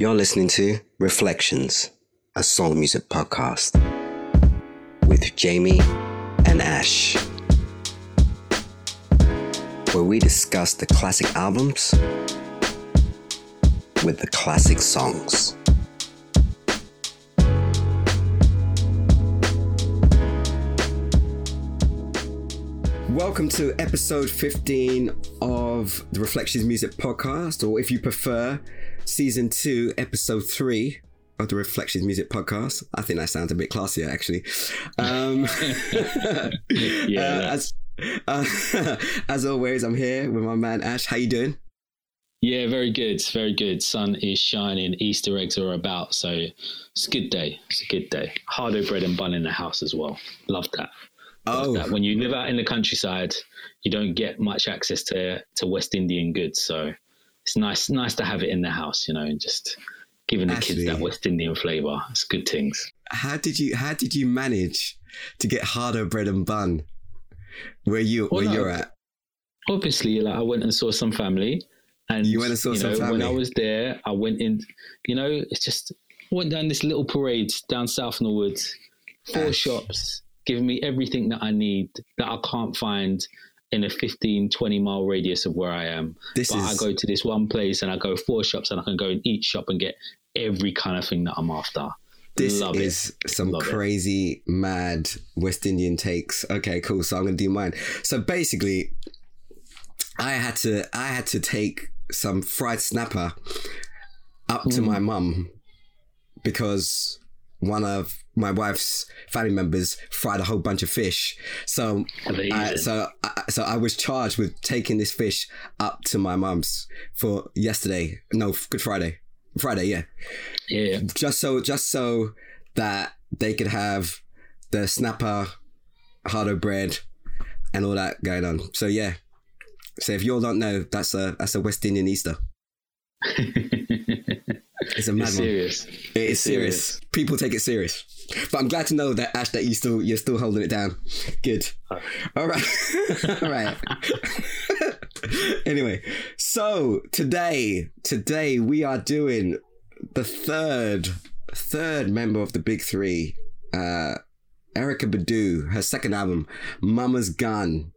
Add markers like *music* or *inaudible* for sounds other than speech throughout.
You're listening to Reflections, a soul music podcast with Jamie and Ash, where we discuss the classic albums with the classic songs. Welcome to episode 15 of the Reflections Music Podcast, or if you prefer, season 2, episode 3 of the Reflections Music Podcast. I think that sounds a bit classier, actually. Um, *laughs* Yeah, uh, as, uh, *laughs* as always, I'm here with my man Ash. How you doing? Yeah, very good, very good. Sun is shining, Easter eggs are about, so it's a good day. It's a good day. Hardo bread and bun in the house as well. Love that. Love Oh, that. When you live out in the countryside, you don't get much access to to West Indian goods, so it's nice nice to have it in the house, you know, and just giving the kids that West Indian flavour. It's good things. how did you how did you manage to get hardo bread and bun where you Well, where no. you're at? obviously like I went and saw some family and You went and saw you some know, when I was there I went in you know it's just went down this little parade down south in the woods four Ash. shops giving me everything that I need that I can't find in a 15 20 mile radius of where I am This but I go to this one place and I go four shops and I can go in each shop and get every kind of thing that I'm after this Love it. is some Love it. crazy mad West Indian takes. Okay, cool. So I'm gonna do mine. So basically, I had to I had to take some fried snapper up to Mm. my mum because one of my wife's family members fried a whole bunch of fish. So. I, so I, so I was charged with taking this fish up to my mum's for yesterday. No, Good Friday. Friday, yeah yeah just so just so that they could have the snapper hardo bread and all that going on so yeah so if you all don't know that's a that's a west indian easter *laughs* it's a mad it's one. serious. It is It's serious. serious. people take it serious. But i'm glad to know that ash that you still you're still holding it down. Good. All right all right *laughs* *laughs* anyway so today today we are doing the third third member of the big three. Uh Erykah Badu her second album mama's gun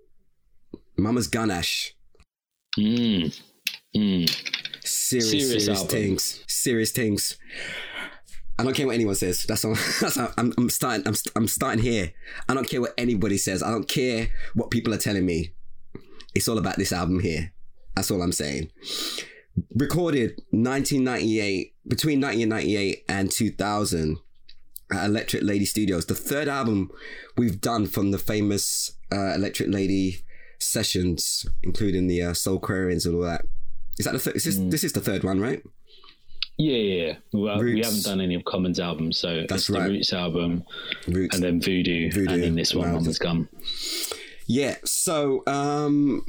mama's gun ash. Mm. Mm. serious Serious serious, things serious things I don't care what anyone says. That's all. *laughs* That's how I'm, I'm starting. I'm, I'm starting here. I don't care what anybody says. I don't care what people are telling me. It's all about this album here. That's all I'm saying. Recorded 1998, between 1998 and 2000 at Electric Lady Studios. The third album we've done from the famous uh, Electric Lady sessions, including the uh, Soulquarians and all that. Is that the third? Is this, this is the third one, right? Yeah, yeah, yeah. Well, we haven't done any of Commons albums, so That's it's right. the Roots album, Roots. and then Voodoo, Voodoo, and then this one. Mama's Gun. Yeah. So, um,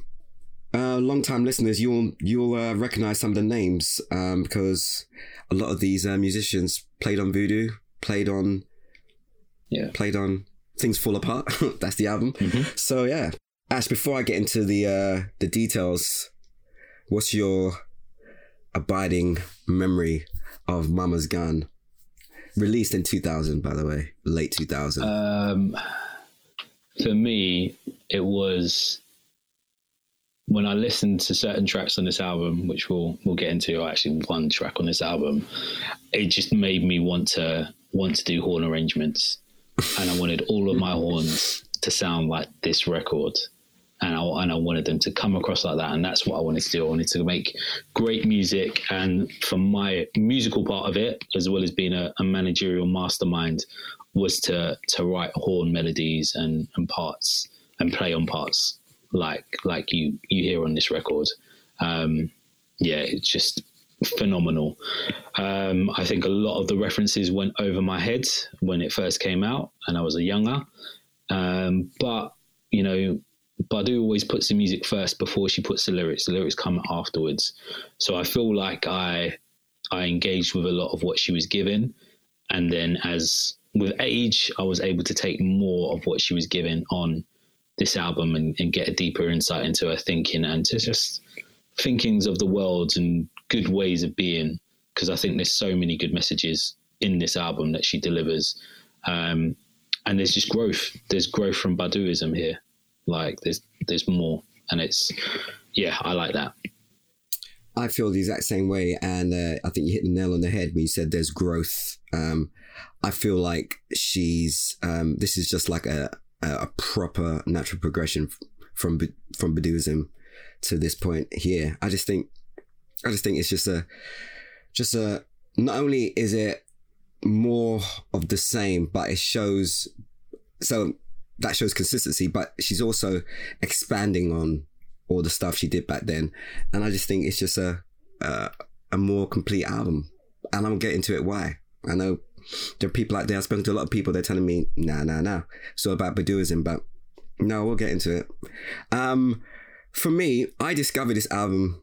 uh, long-time listeners, you'll you'll uh, recognize some of the names um, because a lot of these uh, musicians played on Voodoo, played on Yeah. played on Things Fall Apart. *laughs* That's the album. Mhm. So yeah, Ash. Before I get into the uh, the details, what's your abiding memory of Mama's Gun? Released in 2000, by the way, late 2000. Um, for me, it was when I listened to certain tracks on this album, which we'll we'll get into, actually one track on this album, it just made me want to want to do horn arrangements, and I wanted all of my horns to sound like this record. And I, and I wanted them to come across like that, and that's what I wanted to do. I wanted to make great music, and for my musical part of it, as well as being a, a managerial mastermind, was to to write horn melodies and, and parts and play on parts like like you you hear on this record. Um, yeah, it's just phenomenal. Um, I think a lot of the references went over my head when it first came out, and I was a younger. Um, but you know, Badu always puts the music first before she puts the lyrics. The lyrics come afterwards. So I feel like I I engaged with a lot of what she was given, and then as with age, I was able to take more of what she was given on this album and, and get a deeper insight into her thinking and to just thinkings of the world and good ways of being because I think there's so many good messages in this album that she delivers. Um, and there's just growth. There's growth from Baduizm here. Like there's there's more, and it's yeah, I like that. I feel the exact same way, and uh, I think you hit the nail on the head when you said there's growth. Um, I feel like she's um, this is just like a a proper natural progression from from Baduizm to this point here. I just think I just think it's just a just a not only is it more of the same, but it shows so that shows consistency, but she's also expanding on all the stuff she did back then. And I just think it's just a a, a more complete album. And I'm getting to it why. I know there are people out there, I've spoken to a lot of people, they're telling me, nah, nah, nah. It's all about Baduizm, but no, we'll get into it. Um, for me, I discovered this album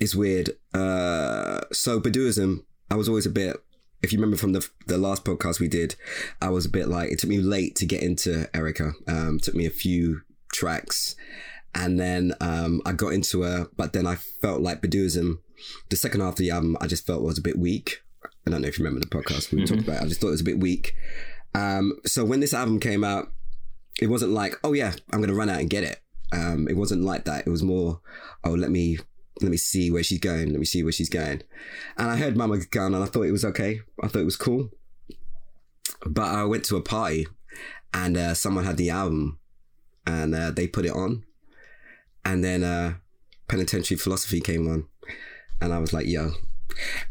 is weird. Uh, so Baduizm, I was always a bit if you remember from the the last podcast we did, I was a bit like it took me late to get into Erykah. Um, took me a few tracks, and then um, I got into her. But then I felt like Baduizm, the second half of the album, I just felt was a bit weak. I don't know if you remember the podcast we mm-hmm. talked about. It. I just thought it was a bit weak. Um, so when this album came out, it wasn't like, oh yeah, I'm gonna run out and get it. Um, it wasn't like that. It was more, oh let me let me see where she's going. Let me see where she's going. And I heard Mama Gun and I thought it was okay. I thought it was cool. But I went to a party and uh, someone had the album and uh, they put it on. And then uh, Penitentiary Philosophy came on. And I was like, yo.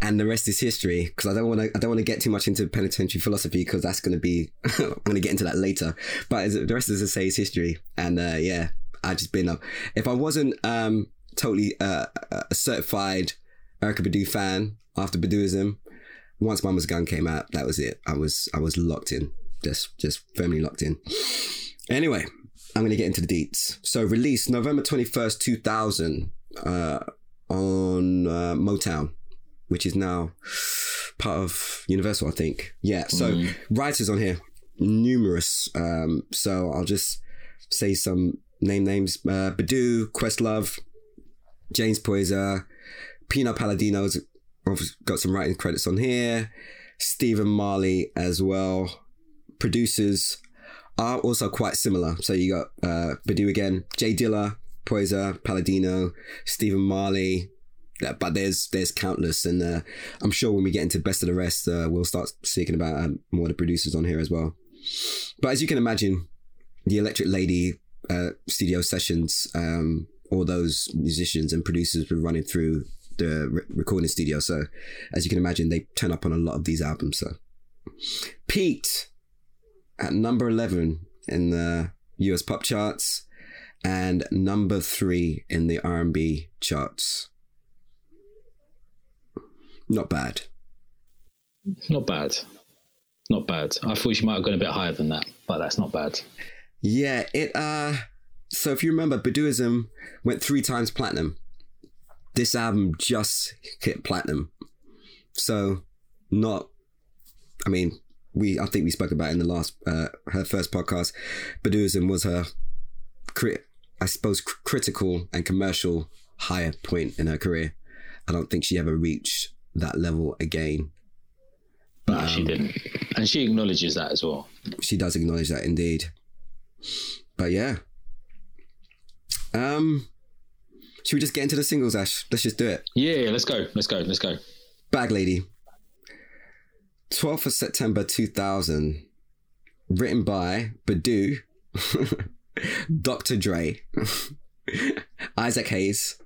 And the rest is history because I don't want to. I don't want to get too much into penitentiary philosophy because that's going to be. I'm going to get into that later. But the rest, as I say, is history. And uh, yeah, I just been up. If I wasn't um, totally uh, a certified Erykah Badu fan after Baduizm. Once Mama's Gun came out, that was it. I was I was locked in, just just firmly locked in. Anyway, I'm gonna get into the deets. So released November 21st, 2000, uh, on uh, Motown, which is now part of Universal, I think. Yeah. So mm. writers on here, numerous. Um, so I'll just say some name names: uh, Badu, Questlove, James Poyser, Pino Palladino's got some writing credits on here. Stephen Marley as well. Producers are also quite similar. So you got uh, Badu again, Jay Dilla, Poyser, Palladino, Stephen Marley. But there's there's countless, and uh, I'm sure when we get into best of the rest, uh, we'll start speaking about um, more of the producers on here as well. But as you can imagine, the Electric Lady uh, studio sessions um, all those musicians and producers were running through the re- recording studio. So, as you can imagine, they turn up on a lot of these albums. So, Pete at number 11 in the US pop charts and number 3 in the R&B charts. Not bad. Not bad. Not bad. I thought she might have gone a bit higher than that, but that's not bad. Yeah, it uh so if you remember, Baduizm went three times platinum. This album just hit platinum. So not, I mean, we I think we spoke about in the last uh, her first podcast. Baduizm was her, crit, I suppose, critical and commercial higher point in her career. I don't think she ever reached that level again. But no, she um, didn't, and she acknowledges that as well. She does acknowledge that indeed. But yeah, um, should we just get into the singles, Ash? Let's just do it. Yeah, let's go. Let's go. Let's go. Bag Lady. 12th of September 2000. Written by Badu, *laughs* Dr. Dre, *laughs* Isaac Hayes,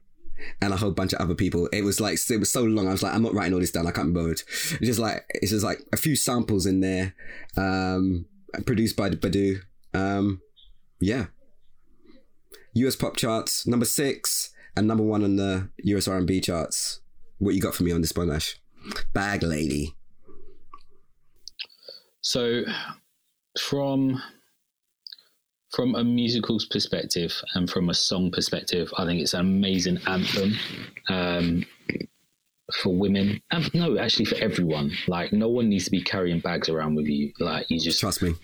and a whole bunch of other people. It was like it was so long. I was like, I'm not writing all this down. I can't be bothered. It's just like it's just like a few samples in there, um, produced by Badu. Um, yeah, US pop charts, number six, and number one on the US R&B charts. What you got for me on this one, Ash? Bag Lady. So, from from a musical perspective and from a song perspective, I think it's an amazing anthem. Um, for women. And no actually for everyone. Like no one needs to be carrying bags around with you. Like you just Trust me.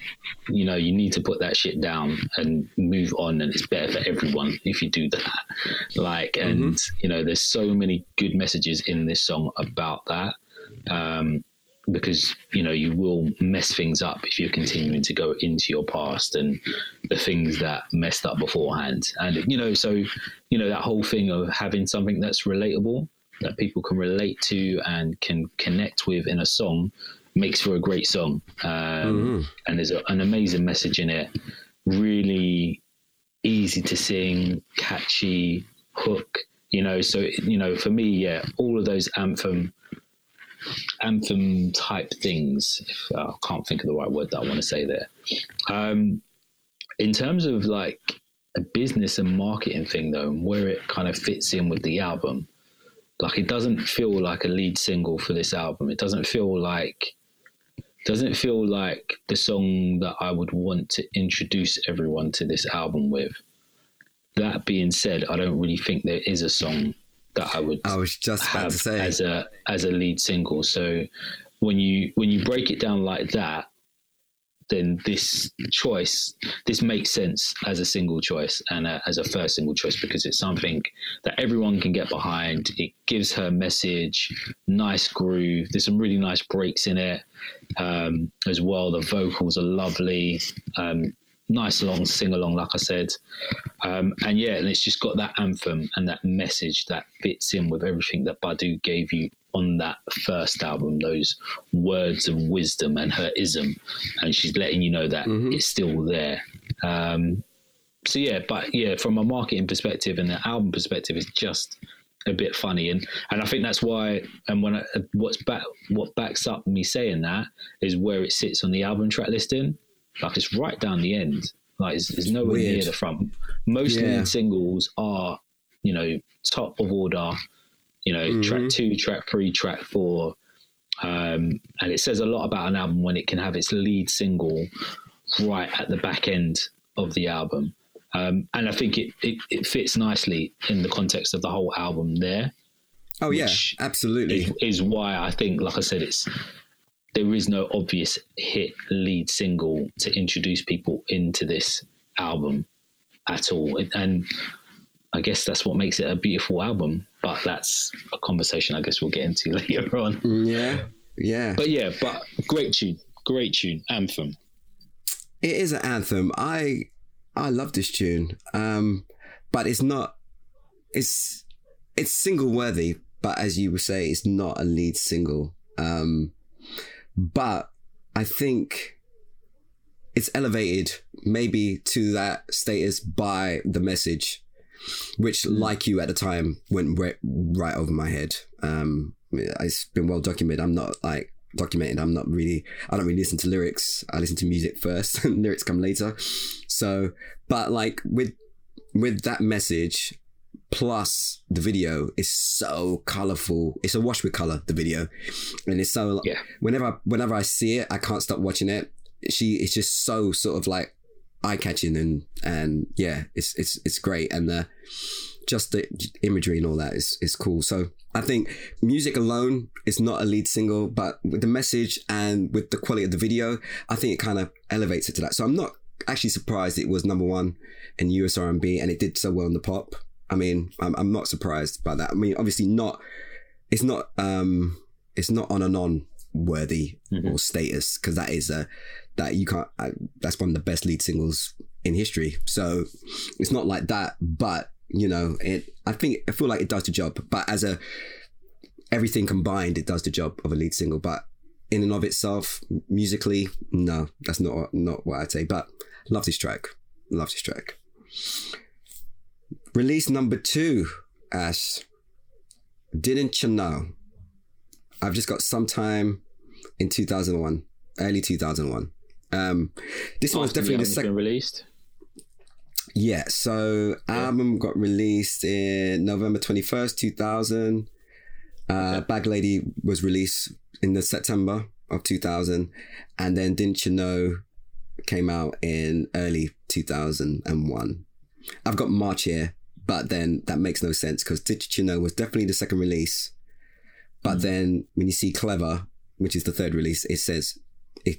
you know you need to put that shit down and move on and it's better for everyone if you do that. Like and you know there's so many good messages in this song about that um because you know you will mess things up if you're continuing to go into your past and the things that messed up beforehand. And you know so you know that whole thing of having something that's relatable that people can relate to and can connect with in a song makes for a great song um, and there's a, an amazing message in it really easy to sing catchy hook you know so you know for me yeah all of those anthem anthem type things. If, uh, I can't think of the right word that I want to say there. Um, in terms of like a business and marketing thing, though, and where it kind of fits in with the album, like it doesn't feel like a lead single for this album. It doesn't feel like doesn't feel like the song that I would want to introduce everyone to this album with. That being said, I don't really think there is a song that I would I was just about to say. as a as a lead single. So when you when you break it down like that, then this choice this makes sense as a single choice and a, as a first single choice because it's something that everyone can get behind. It gives her message, nice groove. There's some really nice breaks in it um, as well. The vocals are lovely. Um, nice long sing along, like I said. Um, and yeah, and it's just got that anthem and that message that fits in with everything that Badu gave you on that first album, those words of wisdom and her ism. And she's letting you know that it's still there. Um, so yeah, but yeah, from a marketing perspective and an album perspective, it's just a bit funny, and and I think that's why. And when I, what's back, what backs up me saying that is where it sits on the album track listing. Like it's right down the end. Like it's, it's nowhere Weird. near the front. Most Yeah. lead singles are, you know, top of order. You know, track two, track three, track four. Um, and it says a lot about an album when it can have its lead single right at the back end of the album. Um, and I think it, it, it fits nicely in the context of the whole album there oh yeah, absolutely. is, is why I think, like I said, it's there is no obvious hit lead single to introduce people into this album at all, and I guess that's what makes it a beautiful album. But that's a conversation I guess we'll get into *laughs* later on. yeah, yeah. But yeah, but great tune, great tune, anthem. It is an anthem. I I love this tune. Um, but it's not. It's it's single worthy, but as you would say, it's not a lead single. Um, but I think it's elevated maybe to that status by the message, which, like you at the time, went right, right over my head. Um, it's been well documented. I'm not like documented. I'm not really. I don't really listen to lyrics. I listen to music first, *laughs* and lyrics come later. So, but like with with that message plus the video is so colorful. It's a wash with color. The video, and it's so Yeah. whenever whenever I see it, I can't stop watching it. She it's just so sort of like eye catching and and yeah, it's it's it's great and the just the imagery and all that is is cool. So I think music alone is not a lead single, but with the message and with the quality of the video, I think it kind of elevates it to that. So I'm not actually surprised it was number one in US R&B and it did so well in the pop. I mean, I'm, I'm not surprised by that. I mean, obviously not. It's not. Um, it's not on and on worthy or status because that is a that you can't. I, that's one of the best lead singles in history. So it's not like that. But you know, it. I think I feel like it does the job. But as a everything combined, it does the job of a lead single. But in and of itself, musically, no, that's not not what I'd say. But love this track. Love this track. Release number two, Ash. Didn't you know? I've just got some time in 2001, early 2001. Um, this one's After the definitely the album's second. released. Yeah, so album got released in November 21st, 2000. Uh, Bag Lady was released in the September of 2000. And then Didn't You Know came out in early 2001. I've got March here, but then that makes no sense because Didn't You Know was definitely the second release. But then when you see Clever, which is the third release, it says it,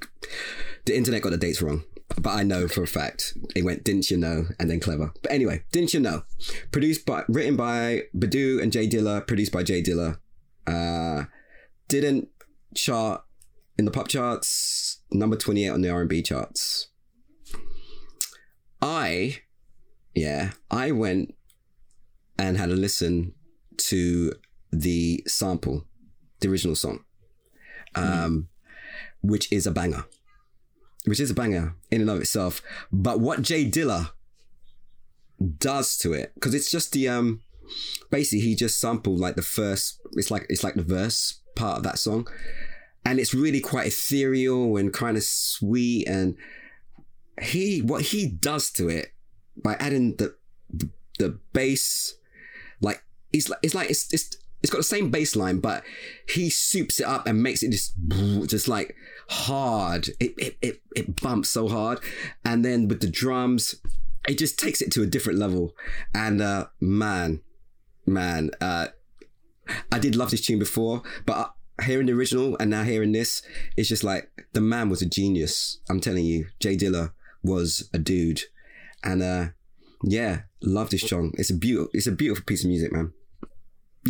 the internet got the dates wrong. But I know for a fact it went didn't you know and then clever. But anyway, didn't you know? Produced by written by Badu and Jay Dilla, produced by Jay Dilla. Uh, didn't chart in the pop charts, number 28 on the R&B charts. I yeah, I went and had a listen to the sample, the original song. Um, mm. which is a banger which is a banger in and of itself. But what Jay Dilla does to it, because it's just the um, basically he just sampled like the first. It's like it's like the verse part of that song, and it's really quite ethereal and kind of sweet. And he what he does to it by adding the the, the bass, like it's like it's like it's it's it's got the same bass line, but he soups it up and makes it just just like hard. It, it, it, it bumps so hard. And then with the drums, it just takes it to a different level. And uh, man, man, uh, I did love this tune before, but uh, hearing the original and now hearing this, it's just like the man was a genius. I'm telling you, Jay Dilla was a dude. And uh, yeah, love this song. It's a beautiful, it's a beautiful piece of music, man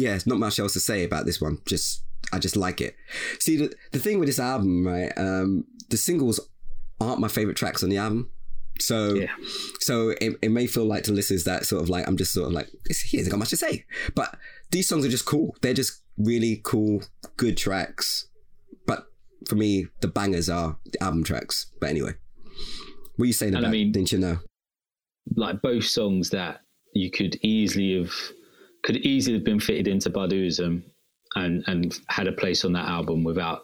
yeah, not much else to say about this one. Just I just like it. See the the thing with this album, right? Um, the singles aren't my favorite tracks on the album. So, yeah. so it, it may feel like to listeners that sort of like I'm just sort of like he hasn't got much to say, but these songs are just cool. They're just really cool, good tracks. But for me, the bangers are the album tracks. But anyway, what are you saying and about? I mean, didn't you know? Like both songs that you could easily have could easily have been fitted into Baduizm and and had a place on that album without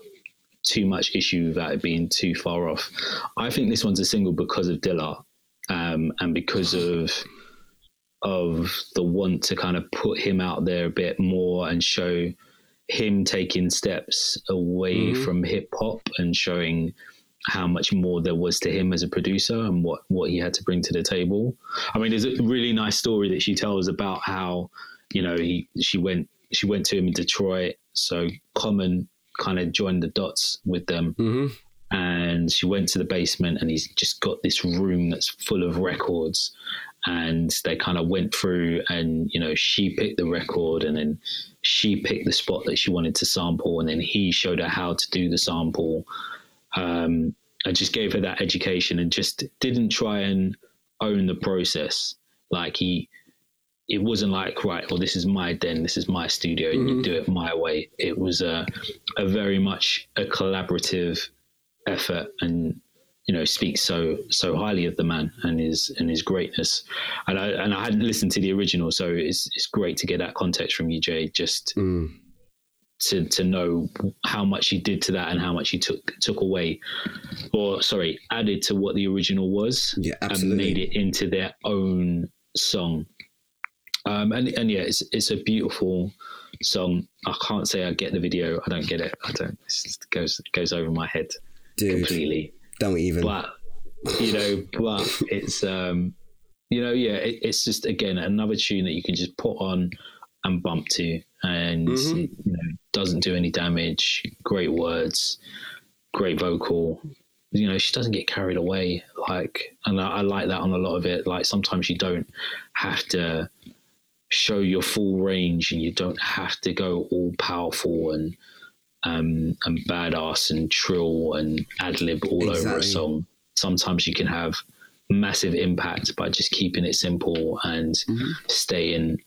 too much issue without it being too far off. I think this one's a single because of Dilla um, and because of of the want to kind of put him out there a bit more and show him taking steps away mm-hmm. from hip hop and showing how much more there was to him as a producer and what what he had to bring to the table. I mean, there's a really nice story that she tells about how you know, he she went she went to him in Detroit. So Common kind of joined the dots with them. Mm-hmm. And she went to the basement and he's just got this room that's full of records. And they kind of went through and, you know, she picked the record and then she picked the spot that she wanted to sample. And then he showed her how to do the sample. Um, I just gave her that education and just didn't try and own the process. Like he, it wasn't like right well this is my den this is my studio mm-hmm. you do it my way it was a, a very much a collaborative effort and you know speaks so so highly of the man and his and his greatness and I and I hadn't listened to the original so it's it's great to get that context from you Jay just mm. to to know how much he did to that and how much he took took away or sorry added to what the original was yeah, absolutely. and made it into their own song um, and and yeah, it's it's a beautiful song. I can't say I get the video. I don't get it. I don't. It goes goes over my head Dude, completely. Don't even. But you know, but it's um, you know, yeah, it, it's just again another tune that you can just put on and bump to, and mm-hmm. you know, doesn't do any damage. Great words, great vocal. You know, she doesn't get carried away. Like, and I, I like that on a lot of it. Like sometimes you don't have to show your full range and you don't have to go all powerful and um, and badass and trill and ad lib all exactly. over a song. Sometimes you can have massive impact by just keeping it simple and mm-hmm. staying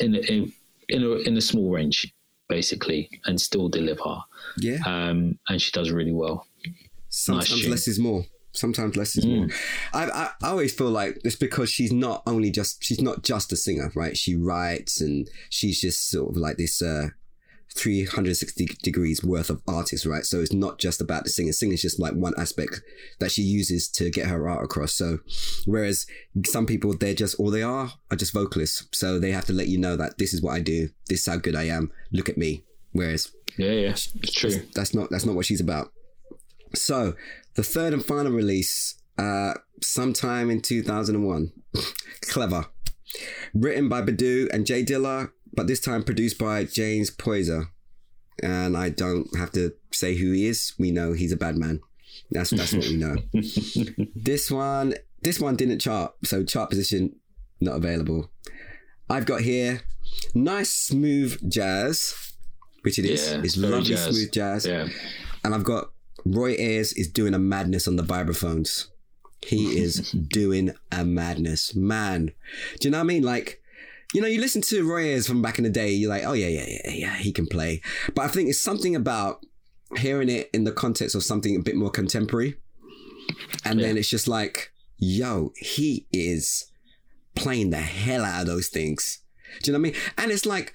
in in in a, in a small range basically and still deliver. Yeah. Um, and she does really well. Sometimes nice less is more sometimes less is mm. more. I, I, I always feel like it's because she's not only just she's not just a singer, right? She writes and she's just sort of like this uh 360 degrees worth of artist, right? So it's not just about the singing. Singing is just like one aspect that she uses to get her art across. So whereas some people, they're just all they are are just vocalists. So they have to let you know that this is what I do. This is how good I am. Look at me. Whereas yeah, yeah, it's true. That's, that's not that's not what she's about. So the third and final release, uh, sometime in 2001. *laughs* Clever. Written by Badu and Jay Dilla, but this time produced by James Poyser. and I don't have to say who he is. We know he's a bad man. That's that's what we know. *laughs* this one, this one didn't chart, so chart position not available. I've got here nice smooth jazz, which it is. Yeah, it's lovely jazz. smooth jazz, Yeah. and I've got Roy Ayers is doing a madness on the vibraphones. He *laughs* is doing a madness, man. Do you know what I mean? Like, you know, you listen to Roy Ayers from back in the day, you're like, oh yeah, yeah, yeah, yeah, he can play. But I think it's something about hearing it in the context of something a bit more contemporary, and then it's just like, yo, he is playing the hell out of those things. Do you know what I mean? And it's like,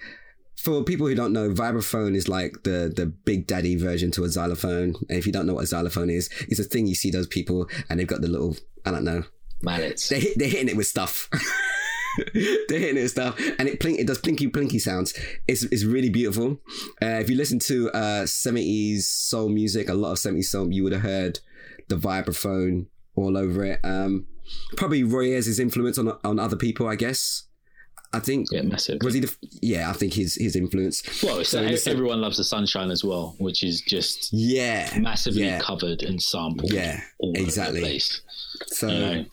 for people who don't know, vibraphone is like the the big daddy version to a xylophone. And if you don't know what a xylophone is, it's a thing you see those people and they've got the little I don't know. Mallets. They hit, they're hitting it with stuff. *laughs* they're hitting it with stuff, and it plink, it does plinky plinky sounds. It's it's really beautiful. Uh, if you listen to uh, 70s soul music, a lot of 70s soul, you would have heard the vibraphone all over it. Um, probably Roy Ayers' influence on on other people, I guess. I think Yeah, massive. was he the yeah I think his his influence Well, So the everyone loves the sunshine as well, which is just yeah massively yeah covered and sampled. Yeah, all over the exactly. so you know?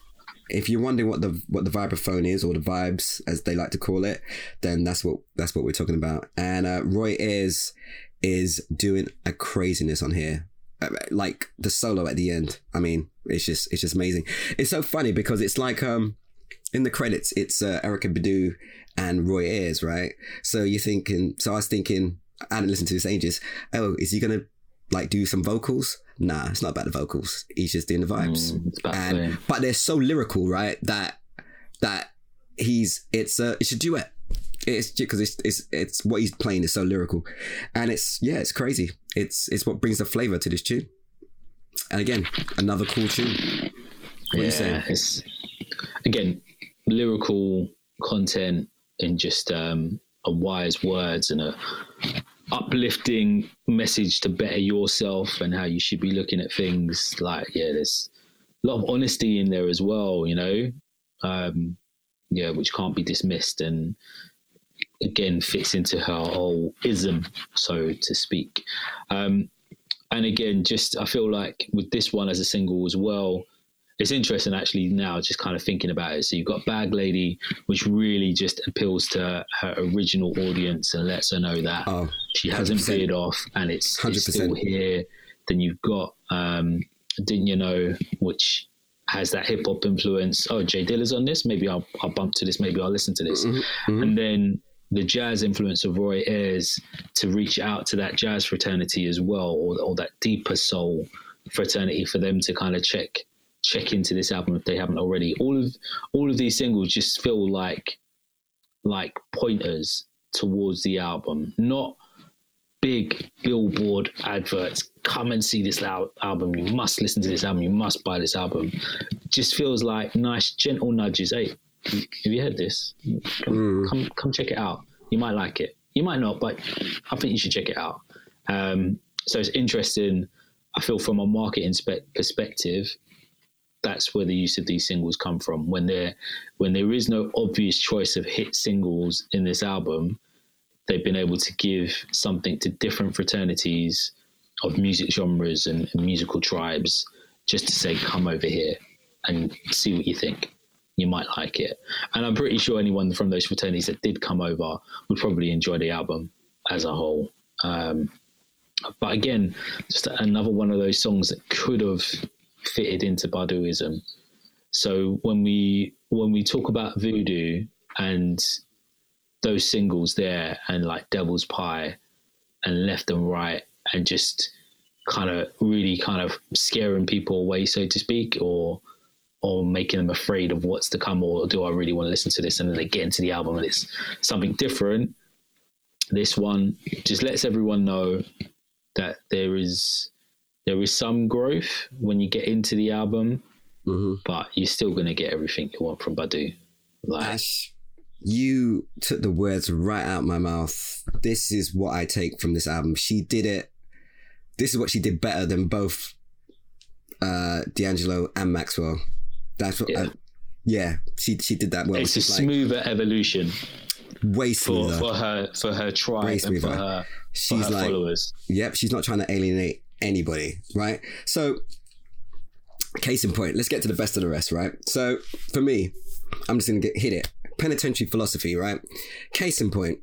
if you're wondering what the what the vibraphone is or the vibes as they like to call it then that's what that's what we're talking about and uh, Roy Ayers is doing a craziness on here Uh, like the solo at the end I mean it's just it's just amazing it's so funny because it's like um in the credits it's uh, Erykah Badu and Roy Ayers right so you're thinking so I was thinking I hadn't listened to this ages oh is he gonna like do some vocals nah it's not about the vocals he's just doing the vibes Mm, and but they're so lyrical, right? That that he's it's a it's a duet. It's because it's it's it's what he's playing is so lyrical, and it's yeah, it's crazy. It's it's what brings the flavor to this tune. And again, another cool tune. What are you saying? It's again lyrical content and just um, a wise words and a uplifting message to better yourself and how you should be looking at things. Like yeah, there's a lot of honesty in there as well. You know, um, yeah, which can't be dismissed and again fits into her whole ism, so to speak. Um, and again, just I feel like with this one as a single as well, it's interesting actually now just kind of thinking about it. So you've got Bag Lady, which really just appeals to her original audience and lets her know that Oh, she hasn't veered off and it's, it's 100%. still here. Then you've got um, Didn't You Know, which has that hip hop influence. Oh, Jay Dilla's on this. Maybe I'll, I'll bump to this. Maybe I'll listen to this. Mm-hmm. And then the jazz influence of Roy Ayers to reach out to that jazz fraternity as well, or, or that deeper soul fraternity for them to kind of check check into this album if they haven't already. All of all of these singles just feel like like pointers towards the album, not big billboard adverts. Come and see this al- album. You must listen to this album. You must buy this album. Just feels like nice, gentle nudges. Hey, have you heard this? Come, come, come check it out. You might like it. You might not, but I think you should check it out. Um, so it's interesting. I feel from a marketing spe- perspective, that's where the use of these singles come from. When there, when there is no obvious choice of hit singles in this album, they've been able to give something to different fraternities of music genres and, and musical tribes, just to say, come over here and see what you think. You might like it, and I'm pretty sure anyone from those fraternities that did come over would probably enjoy the album as a whole. Um, but again, just another one of those songs that could have fitted into Baduizm. So when we when we talk about voodoo and those singles there and like Devil's Pie and Left and Right and just kind of really kind of scaring people away, so to speak, or or making them afraid of what's to come, or do I really want to listen to this? And then they get into the album and it's something different. This one just lets everyone know that there is there is some growth when you get into the album, Mm-hmm. but you're still gonna get everything you want from Badu. Like Ash, you took the words right out my mouth. This is what I take from this album. She did it. This is what she did better than both uh, D'Angelo and Maxwell. That's what. Yeah. I, yeah, she she did that well. it's a She's like smoother evolution way for, smoother. for her for her tribe and for her she's her like, followers. yep, she's not trying to alienate anybody, right? So, case in point, let's get to the best of the rest, right? So, for me, I'm just gonna get hit it. Penitentiary philosophy, right? Case in point,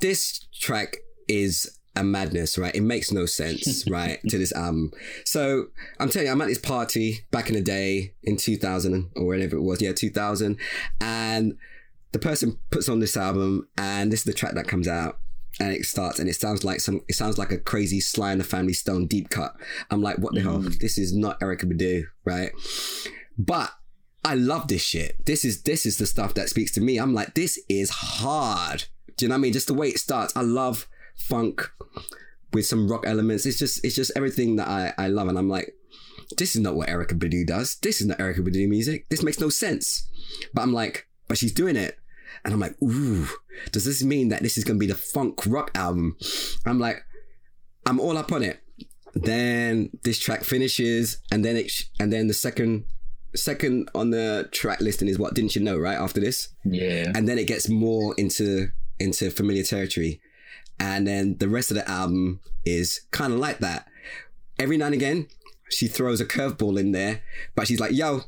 this track is a madness, right? It makes no sense, *laughs* right, to this album. So I'm telling you, I'm at this party back in the day in 2000 or whenever it was, yeah, 2000, and the person puts on this album, and this is the track that comes out. And it starts, and it sounds like some. It sounds like a crazy Sly and the Family Stone deep cut. I'm like, what the hell? Mm. This is not Erykah Badu, right? But I love this shit. This is this is the stuff that speaks to me. I'm like, this is hard. Do you know what I mean? Just the way it starts. I love funk with some rock elements. It's just it's just everything that I, I love. And I'm like, this is not what Erykah Badu does. This is not Erykah Badu music. This makes no sense. But I'm like, but she's doing it. And I'm like, ooh, does this mean that this is gonna be the funk rock album? I'm like, I'm all up on it. Then this track finishes, and then it, sh- and then the second, second on the track listing is what didn't you know? Right after this, Yeah. and then it gets more into into familiar territory, and then the rest of the album is kind of like that. Every now and again, she throws a curveball in there, but she's like, "Yo,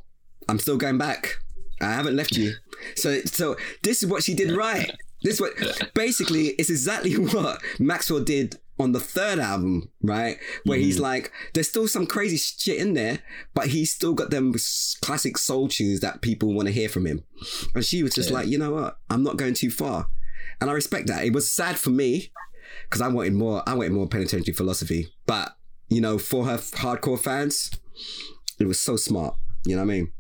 I'm still going back. I haven't left you." So, so this is what she did right. This is what basically it's exactly *laughs* what Maxwell did on the third album, right? Where he's mm-hmm. like, there's still some crazy shit in there, but he's still got them classic soul tunes that people want to hear from him. And she was just Yeah. like, you know what? I'm not going too far. And I respect that. It was sad for me because I wanted more, I wanted more penitentiary philosophy. But, you know, for her hardcore fans, it was so smart. You know what I mean?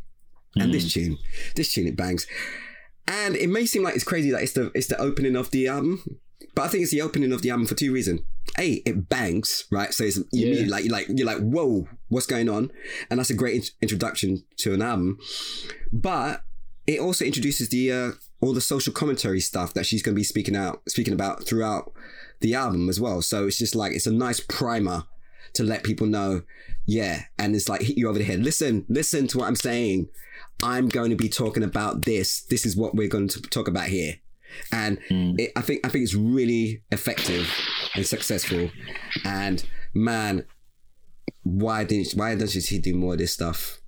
And this tune, this tune, it bangs. And it may seem like it's crazy that it's the it's the opening of the album, but I think it's the opening of the album for two reasons. A, it bangs, right? So it's you Yeah. like you're like you're like, whoa, what's going on? And that's a great int- introduction to an album. But it also introduces the uh, all the social commentary stuff that she's going to be speaking out speaking about throughout the album as well. So it's just like it's a nice primer to let people know, yeah, and it's like hit you over the head. Listen, listen to what I'm saying. I'm going to be talking about this. This is what we're going to talk about here. And hmm. it, I think I think it's really effective and successful. And man, why didn't why doesn't she do more of this stuff?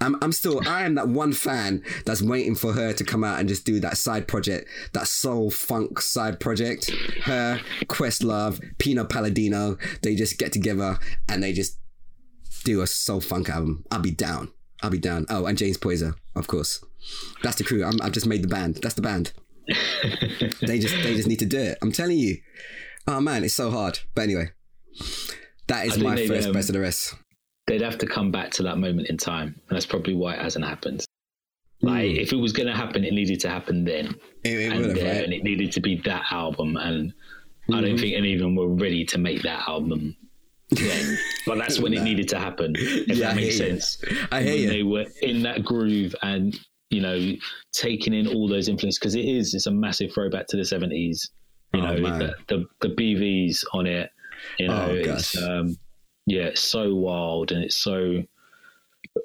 I'm I'm still I am that one fan that's waiting for her to come out and just do that side project, that soul funk side project. Her, Questlove, Pino Palladino, they just get together and they just do a soul funk album. I'll be down. I'll be down. Oh, and James Poyser, of course. That's the crew. I'm, I've just made the band. That's the band. *laughs* they just they just need to do it. I'm telling you. Oh man, it's so hard. But anyway, that is my first um, best of the rest. They'd have to come back to that moment in time, and that's probably why it hasn't happened. Like, if it was going to happen, it needed to happen then, It, it and have, right? and it needed to be that album. And I don't think any of them were ready to make that album then, but that's when it needed to happen. If Yeah, that makes hear you. sense. I hear when you. they were in that groove and you know taking in all those influences because it is it's a massive throwback to the 70s you Oh, know the, the the bvs on it you know Oh, it's um yeah it's so wild and it's so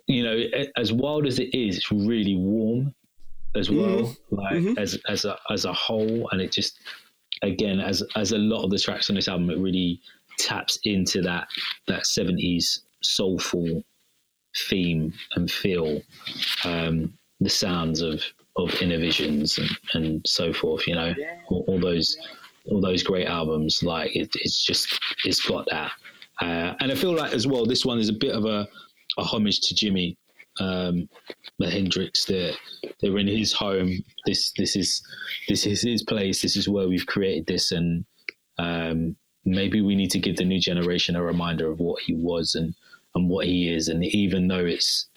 you know as wild as it is it's really warm as well like Mhm. as as a as a whole and it just again as as a lot of the tracks on this album it really taps into that that 70s soulful theme and feel um, the sounds of of Innervisions and, and so forth. You know, all, all those all those great albums. Like it, it's just it's got that, uh, and I feel like as well this one is a bit of a, a homage to Jimi. Um, the Hendrix, they're they're in his home. This this is this is his place. This is where we've created this, and um, maybe we need to give the new generation a reminder of what he was and and what he is. And even though it's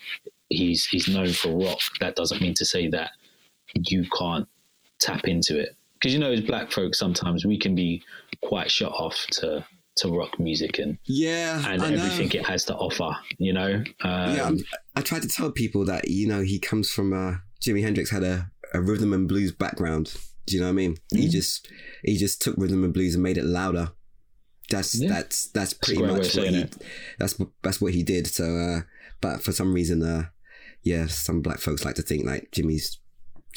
he's he's known for rock, that doesn't mean to say that you can't tap into it. Because you know, as black folks, sometimes we can be quite shut off to to rock music and Yeah, and everything it has to offer. You know, um, yeah, I'm, I try to tell people that you know he comes from uh, Jimi Hendrix had a, a rhythm and blues background. Do you know what I mean? Mm-hmm. He just he just took rhythm and blues and made it louder. That's Yeah. that's that's pretty way much what he it. that's that's what he did. So, uh, but for some reason, uh, yeah, some black folks like to think like Jimi's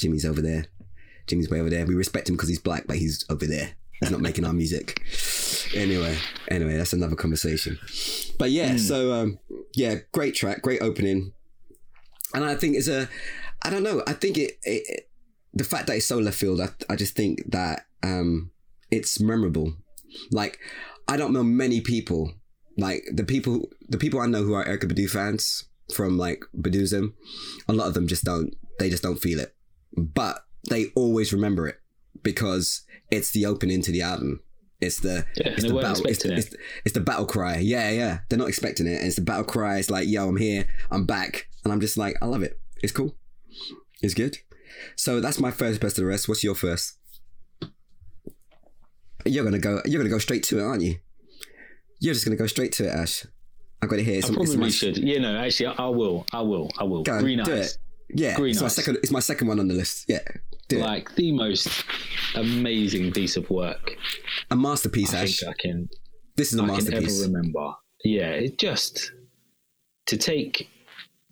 Jimi's over there. Jimi's way over there. We respect him because he's black, but he's over there. he's not making our music. Anyway, anyway, that's another conversation. But yeah, so um, yeah, great track, great opening, and I think it's a, I don't know, I think it, it the fact that it's so left field, I, I just think that um, it's memorable. Like, I don't know many people, like the people, the people I know who are Erykah Badu fans from like Baduizm, a lot of them just don't, they just don't feel it, but they always remember it because it's the opening to the album. It's the Yeah, it's the battle it's, expecting it's, it's the battle cry. Yeah, yeah. They're not expecting it. And it's the battle cry. It's like, yo, I'm here, I'm back. And I'm just like, I love it. It's cool. It's good. So that's my first best of the rest. What's your first? You're gonna go you're gonna go straight to it, aren't you? You're just gonna go straight to it, Ash. I've got to hear I some probably it's my, should. You know, actually, I, I will. I will. I will. Go Green do Eyes. it. Yeah, Green it's my second. It's my second one on the list. Yeah, do it. Like the most amazing piece of work A masterpiece, I Ash. think I can This is a I can masterpiece. ever remember. Yeah, it just to take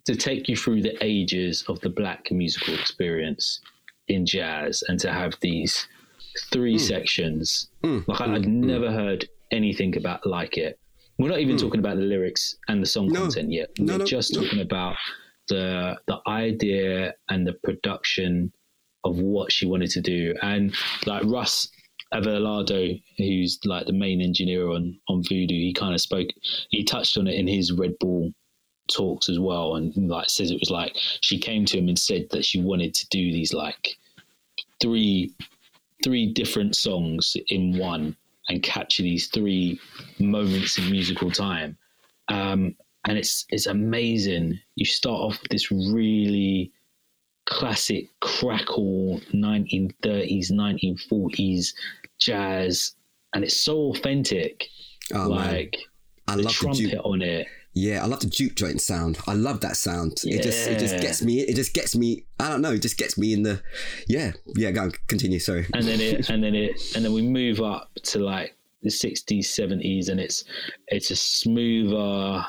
to take you through the ages of the black musical experience in jazz and to have these three sections. Mm, Like I, mm, I'd mm. never heard anything about like it. We're not even talking about the lyrics and the song No. content yet. No, We're no, just talking about the the idea and the production of what she wanted to do. And like Russ Elevado, who's like the main engineer on on Voodoo, he kind of spoke. He touched on it in his Red Bull talks as well, and like says it was like she came to him and said that she wanted to do these like three three different songs in one and capture these three moments in musical time. Um, and it's it's amazing. You start off with this really classic crackle 1930s 1940s jazz and it's so authentic Oh, man. like I the love the trumpet juke. on it Yeah, I love the juke joint sound. I love that sound. It just it just gets me. It just gets me. I don't know. It just gets me in the. Yeah, yeah. Go on, continue. Sorry. and then it and then it and then we move up to like the 60s 70s and it's it's a smoother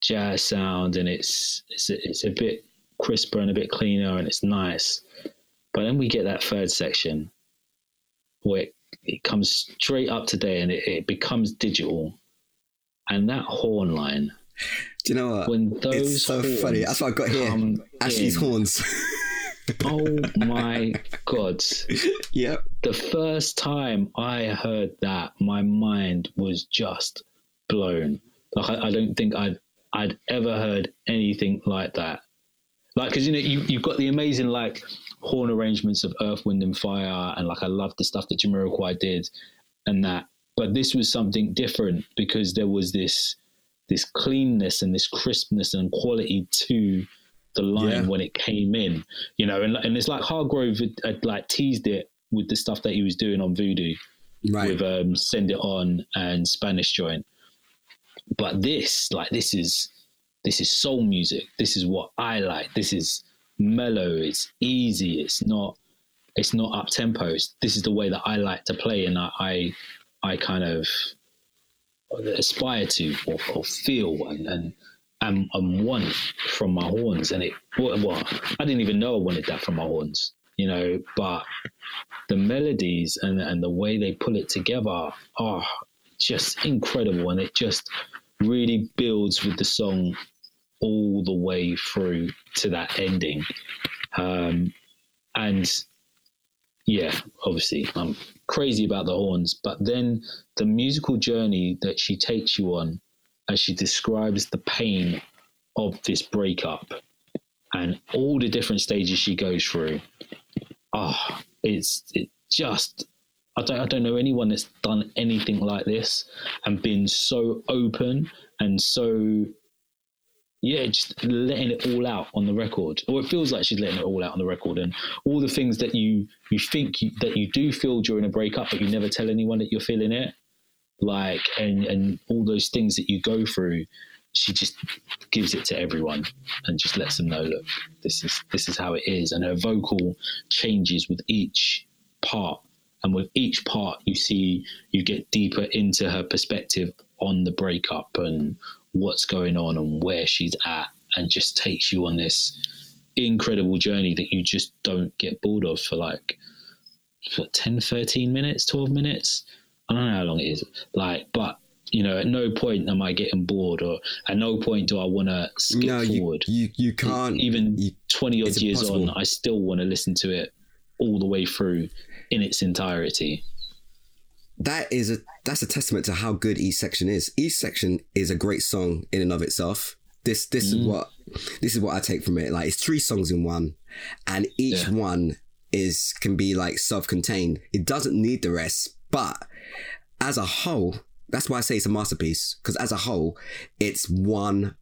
jazz sound and it's it's a, it's a bit crisper and a bit cleaner and it's nice but then we get that third section where it, it comes straight up today and it, it becomes digital and that horn line Do you know what? when those it's so funny. That's what I've got here. Ashley's in, horns. *laughs* oh my god *laughs* yep. the first time I heard that, my mind was just blown. Like I, I don't think I'd I'd ever heard anything like that. Like because you know you you've got the amazing like horn arrangements of Earth, Wind and Fire, and like I love the stuff that Jamiroquai did, and that. But this was something different because there was this this cleanness and this crispness and quality to the line Yeah. when it came in, you know, and, and it's like Hargrove had, had like teased it with the stuff that he was doing on Voodoo Right. with um, Send It On and Spanish Joint. But this, like, this is this is soul music. This is what I like. This is mellow. It's easy. It's not it's not up tempo. This is the way that I like to play, and I I, I kind of aspire to or, or feel and and and, want from my horns. And it what I didn't even know I wanted that from my horns, you know. But the melodies and and the way they pull it together are just incredible, and it just really builds with the song all the way through to that ending. Um, and yeah, obviously, I'm crazy about the horns, but then the musical journey that she takes you on as she describes the pain of this breakup and all the different stages she goes through. Ah, it's it just I don't I don't know anyone that's done anything like this and been so open and so yeah, just letting it all out on the record, or it feels like she's letting it all out on the record, and all the things that you you think you, that you do feel during a breakup, but you never tell anyone that you're feeling it, like and and all those things that you go through, she just gives it to everyone and just lets them know, look, this is this is how it is, and her vocal changes with each part, and with each part, you see you get deeper into her perspective on the breakup and what's going on and where she's at and just takes you on this incredible journey that you just don't get bored of for like what, 10, 13 minutes, 12 minutes. I don't know how long it is. Like, but you know, at no point am I getting bored, or at no point do I want to skip no, forward. you you can't Even you, twenty odd it's years on. I still want to listen to it all the way through in its entirety. That is a that's a testament to how good each section is. Each section is a great song in and of itself. This this Mm. is what this is what I take from it. Like it's three songs in one, and each Yeah. one is can be like self-contained. It doesn't need the rest, but as a whole, that's why I say it's a masterpiece. Because as a whole, it's one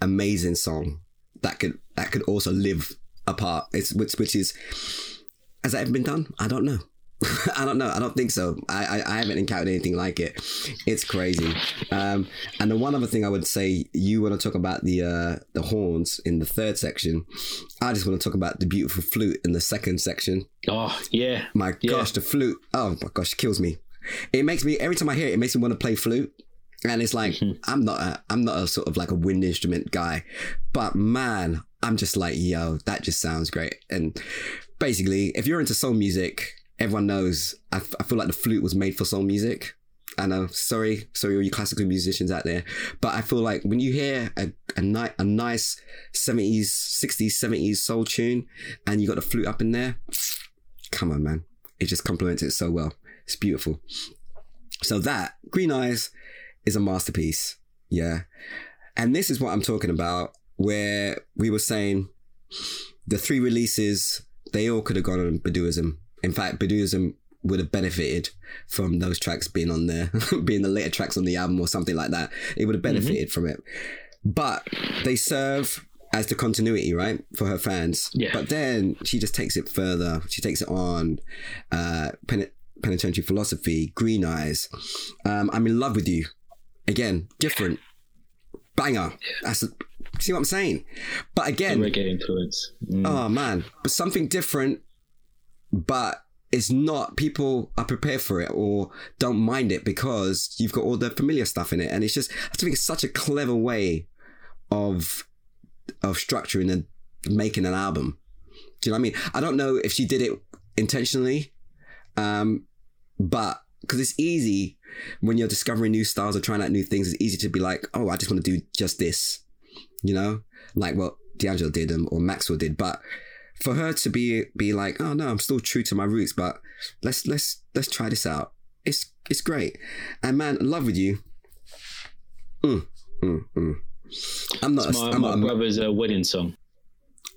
amazing song that could that could also live apart. It's which which is has that ever been done? I don't know. *laughs* I don't know. I don't think so. I, I, I haven't encountered anything like it. It's crazy. Um, and the one other thing I would say, you want to talk about the uh, the horns in the third section. I just want to talk about the beautiful flute in the second section. Oh yeah, My Yeah. gosh, the flute. Oh my gosh, it kills me. It makes me every time I hear it, it makes me want to play flute. And it's like I'm not a I'm not a sort of like a wind instrument guy, but man, I'm just like yo, that just sounds great. And basically, if you're into soul music, everyone knows. I, f- I feel like the flute was made for soul music. And I know. Sorry, sorry, all you classical musicians out there, but I feel like when you hear a a, ni- a nice seventies, sixties, seventies soul tune, and you got the flute up in there, come on, man, it just complements it so well. It's beautiful. So that Green Eyes is a masterpiece. Yeah. And this is what I'm talking about, where we were saying the three releases, they all could have gone on Baduizm. In fact, Baduizm would have benefited from those tracks being on there, *laughs* being the later tracks on the album or something like that. It would have benefited from it. But they serve as the continuity, right, for her fans. Yeah. But then she just takes it further. She takes it on. Uh, pen- penitentiary philosophy, Green Eyes. Um, I'm in love with you. Again, different banger. That's see what I'm saying. But again, reggae influence. Mm. oh man, but something different. But it's not. People are prepared for it or don't mind it because you've got all the familiar stuff in it, and it's just. I think it's such a clever way of of structuring and making an album. Do you know what I mean? I don't know if she did it intentionally, um, but because it's easy when you're discovering new styles or trying out new things, it's easy to be like, oh, I just want to do just this, you know, like what D'Angelo did or Maxwell did. But for her to be be like, oh no, I'm still true to my roots, but let's let's let's try this out. It's it's great, and man, in love with you. Mm, mm, mm. I'm not. It's my, I'm my not. a- brother's uh, wedding song.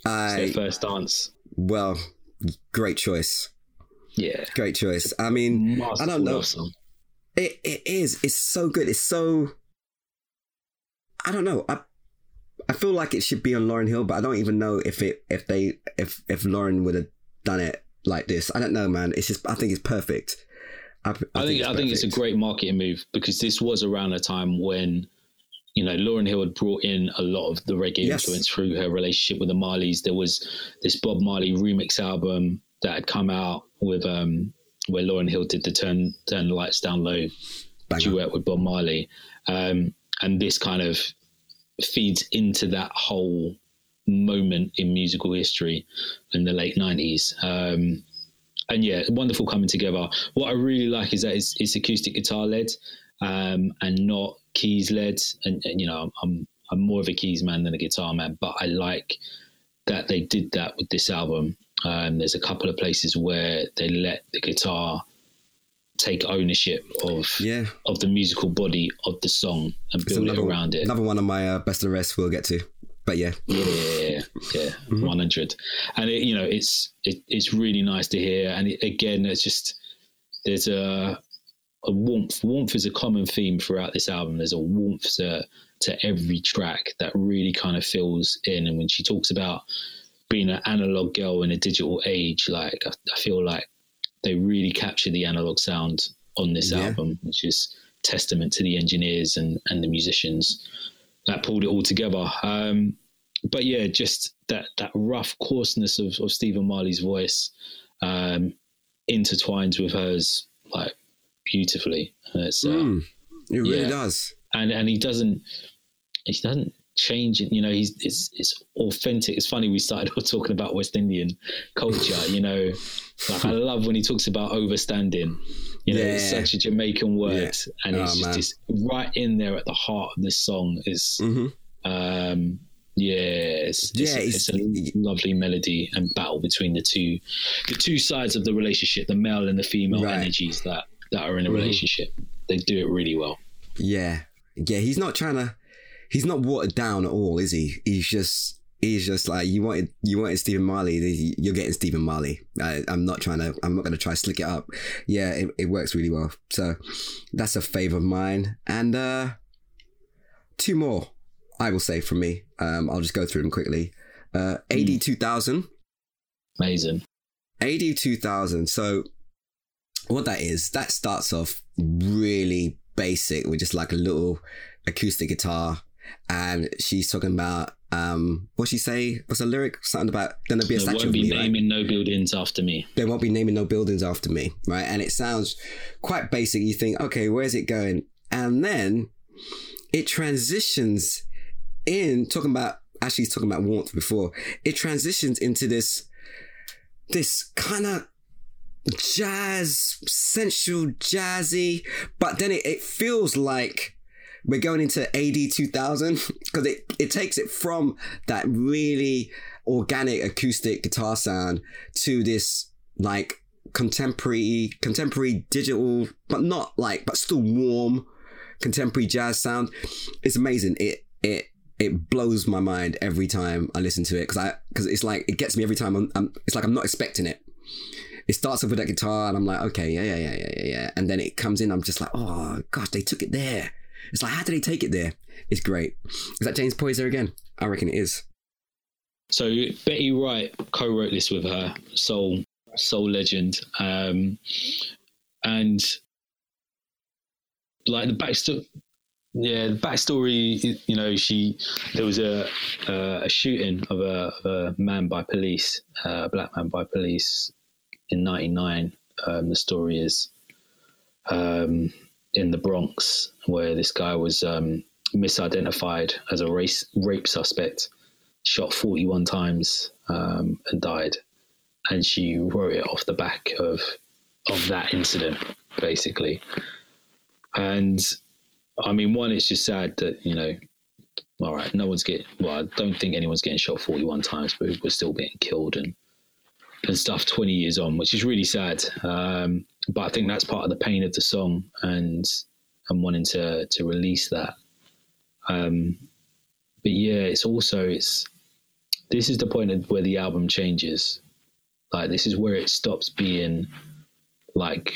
It's their I first dance. well, great choice. Yeah. Great choice. I mean, I don't know. song. It it is. It's so good. It's so. I don't know. I I feel like it should be on Lauryn Hill, but I don't even know if it if they if if Lauryn would have done it like this. I don't know, man. It's just I think it's perfect. I, I think I think it's a great marketing move because this was around a time when you know Lauryn Hill had brought in a lot of the reggae Yes. influence through her relationship with the Marleys. There was this Bob Marley remix album that had come out with um where Lauryn Hill did the turn turn the lights down low Banger. duet with Bob Marley, um, and this kind of feeds into that whole moment in musical history in the late nineties. Um, and yeah, wonderful coming together. What I really like is that it's, it's acoustic guitar led um, and not keys led. And, and you know, I'm I'm more of a keys man than a guitar man, but I like that they did that with this album. Um, there's a couple of places where they let the guitar take ownership of Yeah, of the musical body of the song and it's build it around it. Another one of my uh, best of the rest we'll get to. But yeah, Yeah, yeah, Mm-hmm. one hundred. And it, you know, it's it, it's really nice to hear. And it, again, it's just there's a a warmth. Warmth is a common theme throughout this album. There's a warmth to to every track that really kind of fills in. And when she talks about being an analog girl in a digital age, like I, I feel like they really capture the analog sound on this Yeah. album, which is testament to the engineers and and the musicians that pulled it all together. Um, but yeah, just that that rough coarseness of, of Stephen Marley's voice um, intertwines with hers like beautifully. It's, uh, Mm, it really yeah. does. and and he doesn't he doesn't changing. You know, he's it's it's authentic. It's funny we started *laughs* talking about West Indian culture. You know, like I love when he talks about overstanding. You know, it's such a Jamaican word, Yeah. and it's Oh, just it's right in there at the heart of this song. Is Mhm. um, yeah, it's, it's, Yeah, a, it's- it's a lovely melody and battle between the two, the two sides of the relationship, the male and the female Right. energies that that are in a Mhm. relationship. They do it really well. Yeah, yeah. He's not trying to. He's not watered down at all, is he? He's just. He's just like you wanted. You wanted Stephen Marley. You're getting Stephen Marley. I, I'm not trying to. I'm not going to try to slick it up. Yeah, it, it works really well. So that's a fave of mine. And uh two more, I will say from me. Um, I'll just go through them quickly. Uh, AD two thousand. Amazing. AD 2000. So, what that is, that starts off really basic with just like a little acoustic guitar. And she's talking about, um, what she say? What's the lyric? Something about, then there'll be a There statue won't of be me, right? naming no buildings after me. They won't be naming no buildings after me, right? And it sounds quite basic. You think, okay, where's it going? And then it transitions in talking about actually talking about warmth before. It transitions into this this kind of jazz, sensual, jazzy, but then it, it feels like we're going into AD 2000 because *laughs* it, it takes it from that really organic acoustic guitar sound to this like contemporary, contemporary digital, but not like, but still warm contemporary jazz sound. It's amazing. It, it, it blows my mind every time I listen to it because I because it's like it gets me every time. I'm, I'm it's like I'm not expecting it. It starts off with that guitar and I'm like, okay, yeah, yeah, yeah, yeah, yeah, yeah, and then it comes in. I'm just like, oh gosh, they took it there. It's like, how did they take it there? It's great. Is that James Poyser again? I reckon it is. So Betty Wright co-wrote this with her soul soul legend, um, and like the backstory. Yeah, the backstory. You know, she there was a uh, a shooting of a, a man by police, uh, a black man by police in '99. Um, the story is um, in the Bronx, where this guy was um, misidentified as a race rape suspect, shot 41 times um, and died. And she wrote it off the back of of that incident, basically. And I mean, one, it's just sad that you know, all right, no one's getting. Well, I don't think anyone's getting shot 41 times, but we're still being killed and and stuff 20 years on, which is really sad. Um, but I think that's part of the pain of the song and and wanting to to release that. Um, but yeah, it's also it's this is the point where the album changes. Like this is where it stops being like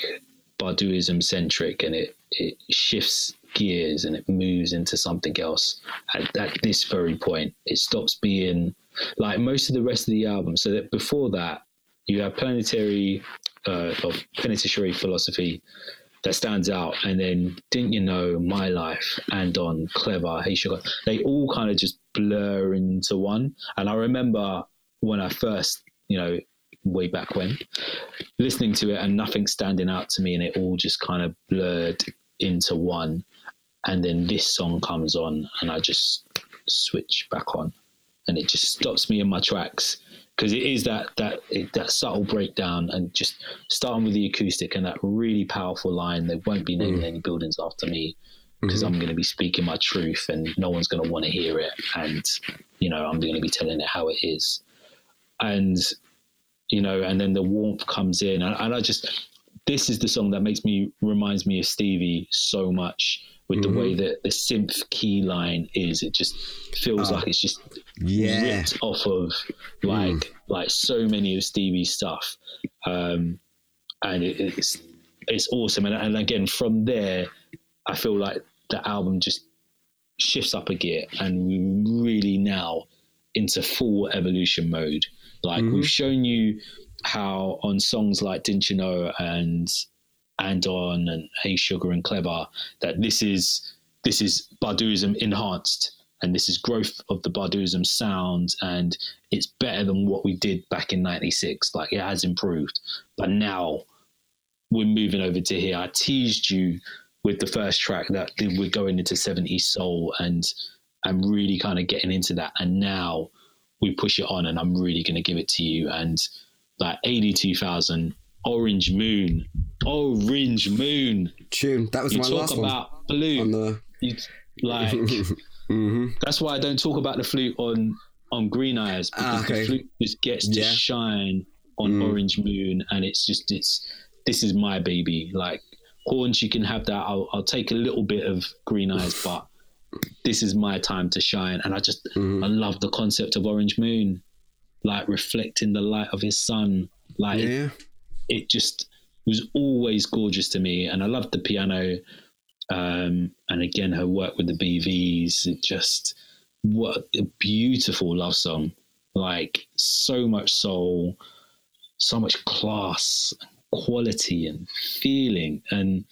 Baduizm centric and it it shifts gears and it moves into something else at, at this very point. It stops being like most of the rest of the album. So that before that, you have planetary uh, of penitentiary philosophy that stands out, and then didn't you know my life and on clever hey sugar they all kind of just blur into one. And I remember when I first you know way back when listening to it and nothing standing out to me, and it all just kind of blurred into one. And then this song comes on, and I just switch back on, and it just stops me in my tracks because it is that that it, that subtle breakdown and just starting with the acoustic and that really powerful line. They won't be naming mm. any buildings after me because mm-hmm. I'm going to be speaking my truth and no one's going to want to hear it, and you know I'm going to be telling it how it is, and you know, and then the warmth comes in, and, and I just this is the song that makes me reminds me of Stevie so much with the way that the synth key line is. It just feels Oh. like it's just Yeah. ripped off of like like so many of Stevie's stuff, um, and it, it's it's awesome. And, and again, from there, I feel like the album just shifts up a gear, and we're really now into full evolution mode. Like Mhm. we've shown you how on songs like Didn't You Know and and on and Hey Sugar and Clever that this is this is Baduizm enhanced and this is growth of the Baduizm sound and it's better than what we did back in 96 like it has improved but now we're moving over to here I teased you with the first track that we're going into 70s soul and and really kind of getting into that. And now we push it on, and I'm really going to give it to you. And like AD 2000, Orange Moon, Orange Moon. Tune. That was You my talk last about one. blue. On the. You, like *laughs* hmm that's why I don't talk about the flute on on Green Eyes because Ah, okay. the flute just gets to Yeah. shine on Mm. Orange Moon, and it's just it's this is my baby. Like horns, you can have that. I'll I'll take a little bit of Green Eyes, *laughs* but this is my time to shine. And I just Mhm. I love the concept of Orange Moon, like reflecting the light of his sun. Like Yeah. it just was always gorgeous to me and i loved the piano um, and again her work with the bvs it just what a beautiful love song. Like so much soul so much class quality and feeling and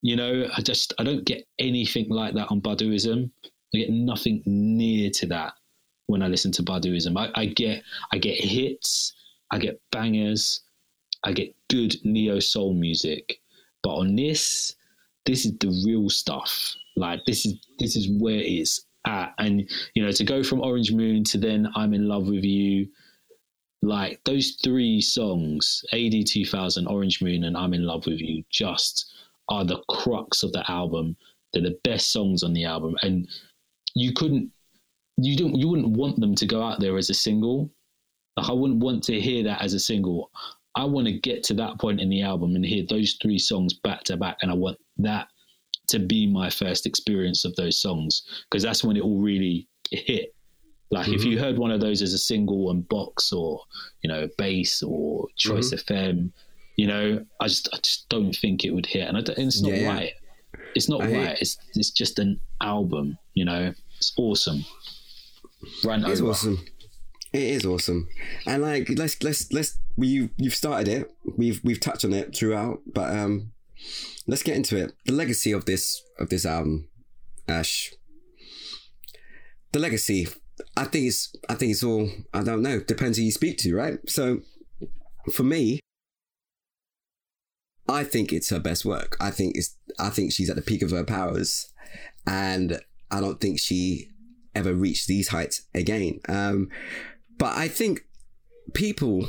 you know i just i don't get anything like that on baduizm. I get nothing near to that when i listen to baduizm. I, I get i get hits i get bangers I get good neo soul music, but on this, this is the real stuff. Like this is this is where it's at, and you know to go from Orange Moon to then I'm in love with you, like those three songs, AD 2000, Orange Moon, and I'm in love with you, just are the crux of the album. They're the best songs on the album, and you couldn't, you don't, you wouldn't want them to go out there as a single. Like I wouldn't want to hear that as a single. I want to get to that point in the album and hear those three songs back to back, and I want that to be my first experience of those songs because that's when it all really hit. Like if you mm-hmm. heard one of those as a single on Box or you know Bass or Choice mm-hmm. FM, you know I just I just don't think it would hit, and, and it's not Yeah, yeah. right. It's not I right. It's it's just an album. You know, it's awesome. Rant It's over. awesome. It is awesome, and like let's let's let's we you've started it. We've we've touched on it throughout, but um, let's get into it. The legacy of this of this album, Ash. The legacy. I think it's I think it's all I don't know. Depends who you speak to, right? So, for me, I think it's her best work. I think it's I think she's at the peak of her powers, and I don't think she ever reached these heights again. Um, but I think people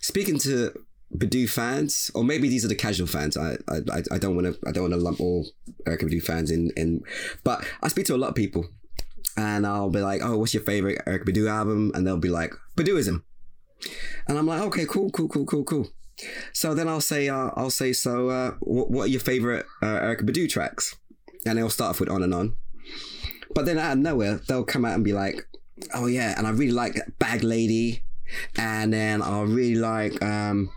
speaking to Badu fans, or maybe these are the casual fans. I I, I- don't want to I don't want to lump all Erykah Badu fans in in, but I speak to a lot of people, and I'll be like, oh, what's your favorite Erykah Badu album? And they'll be like, Baduizm, and I'm like, okay, cool, cool, cool, cool, cool. So then I'll say, uh, I'll say, so uh, what, what are your favorite uh, Erykah Badu tracks? And they'll start off with on and on. But then out of nowhere, they'll come out and be like, oh yeah, and I really like Bag Lady. And then I really like, um,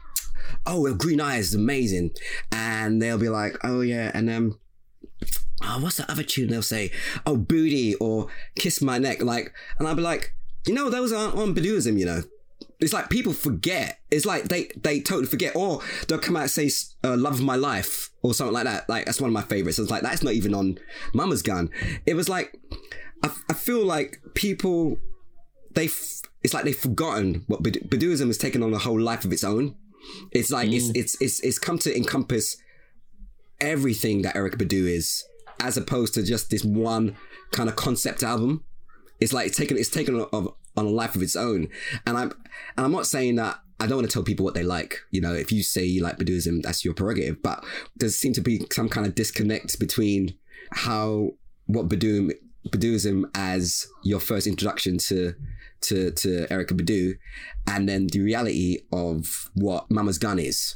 oh, well, Green Eyes is amazing. And they'll be like, oh yeah, and um, oh, what's the other tune? They'll say, oh, Booty or Kiss My Neck. Like, and I'll be like, you know, those aren't on Baduizm, you know. It's like people forget. It's like they they totally forget, or they'll come out and say uh, "Love My Life" or something like that. Like that's one of my favorites. It's like that's not even on Mama's Gun. It was like I, I feel like people they f- it's like they've forgotten what Baduizm has taken on a whole life of its own. It's like it's mm. it's it's it's come to encompass everything that Erykah Badu is, as opposed to just this one kind of concept album. It's like it's taken it's taken on, of- on a life of its own, and I'm and I'm not saying that I don't want to tell people what they like. You know, if you say you like Baduizm, that's your prerogative. But there seems to be some kind of disconnect between how what Badu Baduizm as your first introduction to to to Erykah Badu, and then the reality of what Mama's Gun is.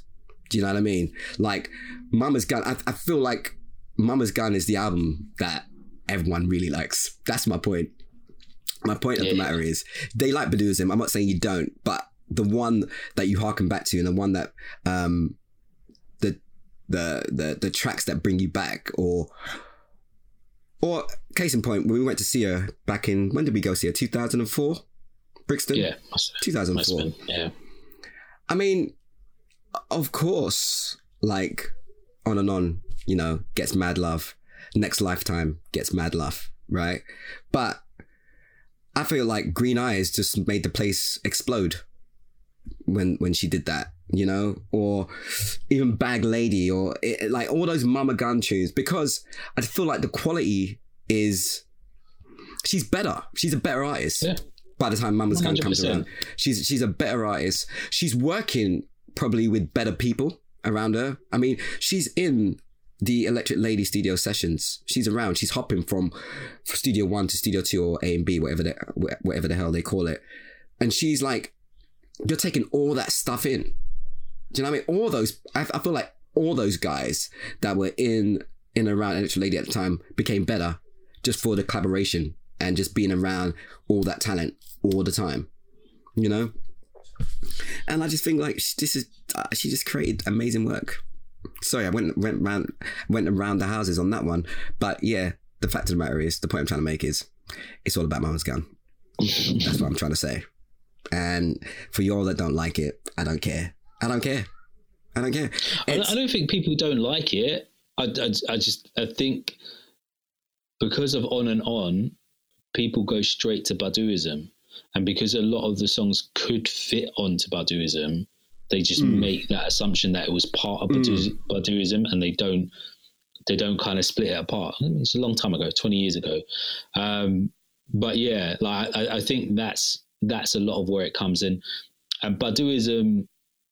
Do you know what I mean? Like Mama's Gun, I, I feel like Mama's Gun is the album that everyone really likes. That's my point. My point of the Yeah. matter is they like Baduizm. I'm not saying you don't, but the one that you harken back to and the one that um the the the the tracks that bring you back or or case in point when we went to see her back in when did we go see her 2004 Brixton Yeah, must, must 2004. Yeah, I mean, of course, like on and on, you know, gets mad love. Next lifetime gets mad love, right? But I feel like Green Eyes just made the place explode when when she did that, you know, or even Bag Lady, or it, like all those Mama Gun tunes, because I feel like the quality is she's better. She's a better artist. Yeah. By the time Mama's Gun comes 100%. around, she's she's a better artist. She's working probably with better people around her. I mean, she's in the Electric Lady studio sessions. She's around. She's hopping from studio one to studio two or A and B, whatever the whatever the hell they call it. And she's like, you're taking all that stuff in. Do you know what I mean? All those, I, I feel like all those guys that were in in around Electric Lady at the time became better just for the collaboration and just being around all that talent all the time. You know. And I just think like this is uh, she just created amazing work. Sorry, I went went round went around the houses on that one, but yeah, the fact of the matter is, the point I'm trying to make is, it's all about Mama's Gun. That's what I'm trying to say. And for y'all that don't like it, I don't care. I don't care. I don't care. I don't, It's- I don't think people don't like it. I, I, I just I think because of on and on, people go straight to Baduizm, and because a lot of the songs could fit onto Baduizm, they just Mm. make that assumption that it was part of Badu- Baduizm, and they don't they don't kind of split it apart. I mean, it's a long time ago, twenty years ago. Um, but yeah, like I, I think that's that's a lot of where it comes in, and Baduizm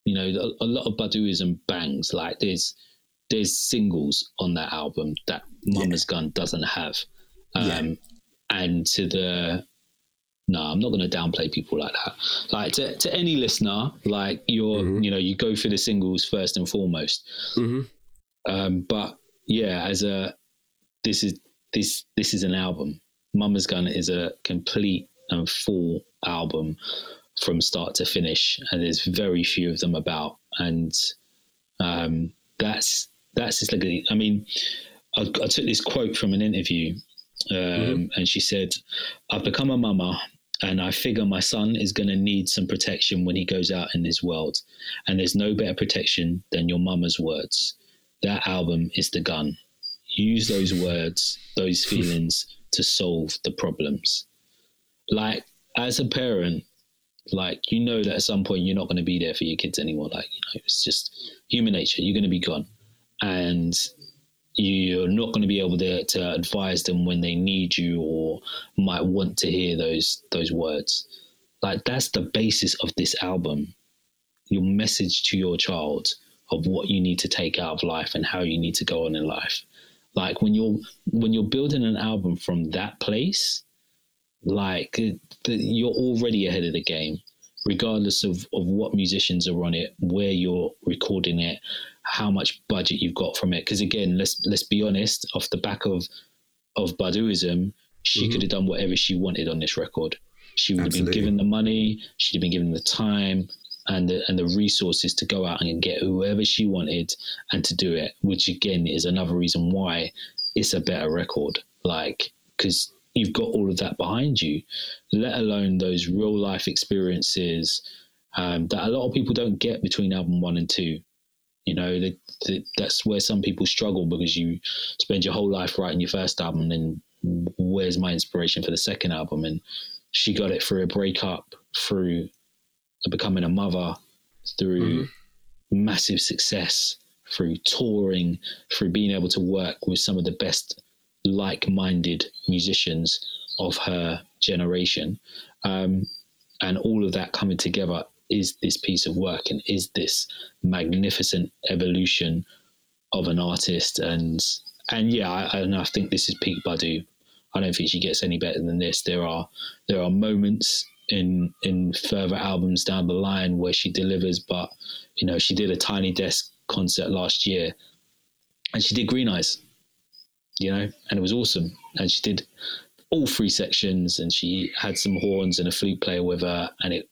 you know a, a lot of Baduizm bangs like there's there's singles on that album that Mama's Gun doesn't have um Yeah. and to the no I'm not going to downplay people like that like to, to any listener like you're Mhm. you know you go for the singles first and foremost Mhm. um but yeah as a this is this this is an album Mama's Gun is a complete and full album from start to finish, and there's very few of them about, and um, that's that's just like I mean, I, I took this quote from an interview, um, and she said, "I've become a mama." And I figure my son is going to need some protection when he goes out in this world. And there's no better protection than your mama's words. That album is the gun. Use those words, those *laughs* feelings to solve the problems. Like, as a parent, like you know that at some point you're not going to be there for your kids anymore. Like you know it's just human nature. You're going to be gone. And you're not going to be able to, to advise them when they need you or might want to hear those those words. Like that's the basis of this album. Your message to your child of what you need to take out of life and how you need to go on in life. Like when you're when you're building an album from that place like the, you're already ahead of the game regardless of, of what musicians are on it where you're recording it how much budget you've got from it. Because again let's let's be honest off the back of of Baduizm she Mhm. could have done whatever she wanted on this record. She would have been given the money she'd have been given the time and the, and the resources to go out and get whoever she wanted and to do it which again is another reason why it's a better record. Like because you've got all of that behind you let alone those real life experiences um, that a lot of people don't get between album one and two. You know they, they, that's where some people struggle because you spend your whole life writing your first album and then where's my inspiration for the second album? And she got it through a breakup through becoming a mother through massive success through touring through being able to work with some of the best like-minded musicians of her generation. Um, and all of that coming together is this piece of work and is this magnificent evolution of an artist. And and yeah I, and I think this is peak Badu. I don't think she gets any better than this. There are there are moments in in further albums down the line where she delivers but you know she did a tiny desk concert last year and she did green eyes you know and it was awesome. And she did all three sections and she had some horns and a flute player with her and it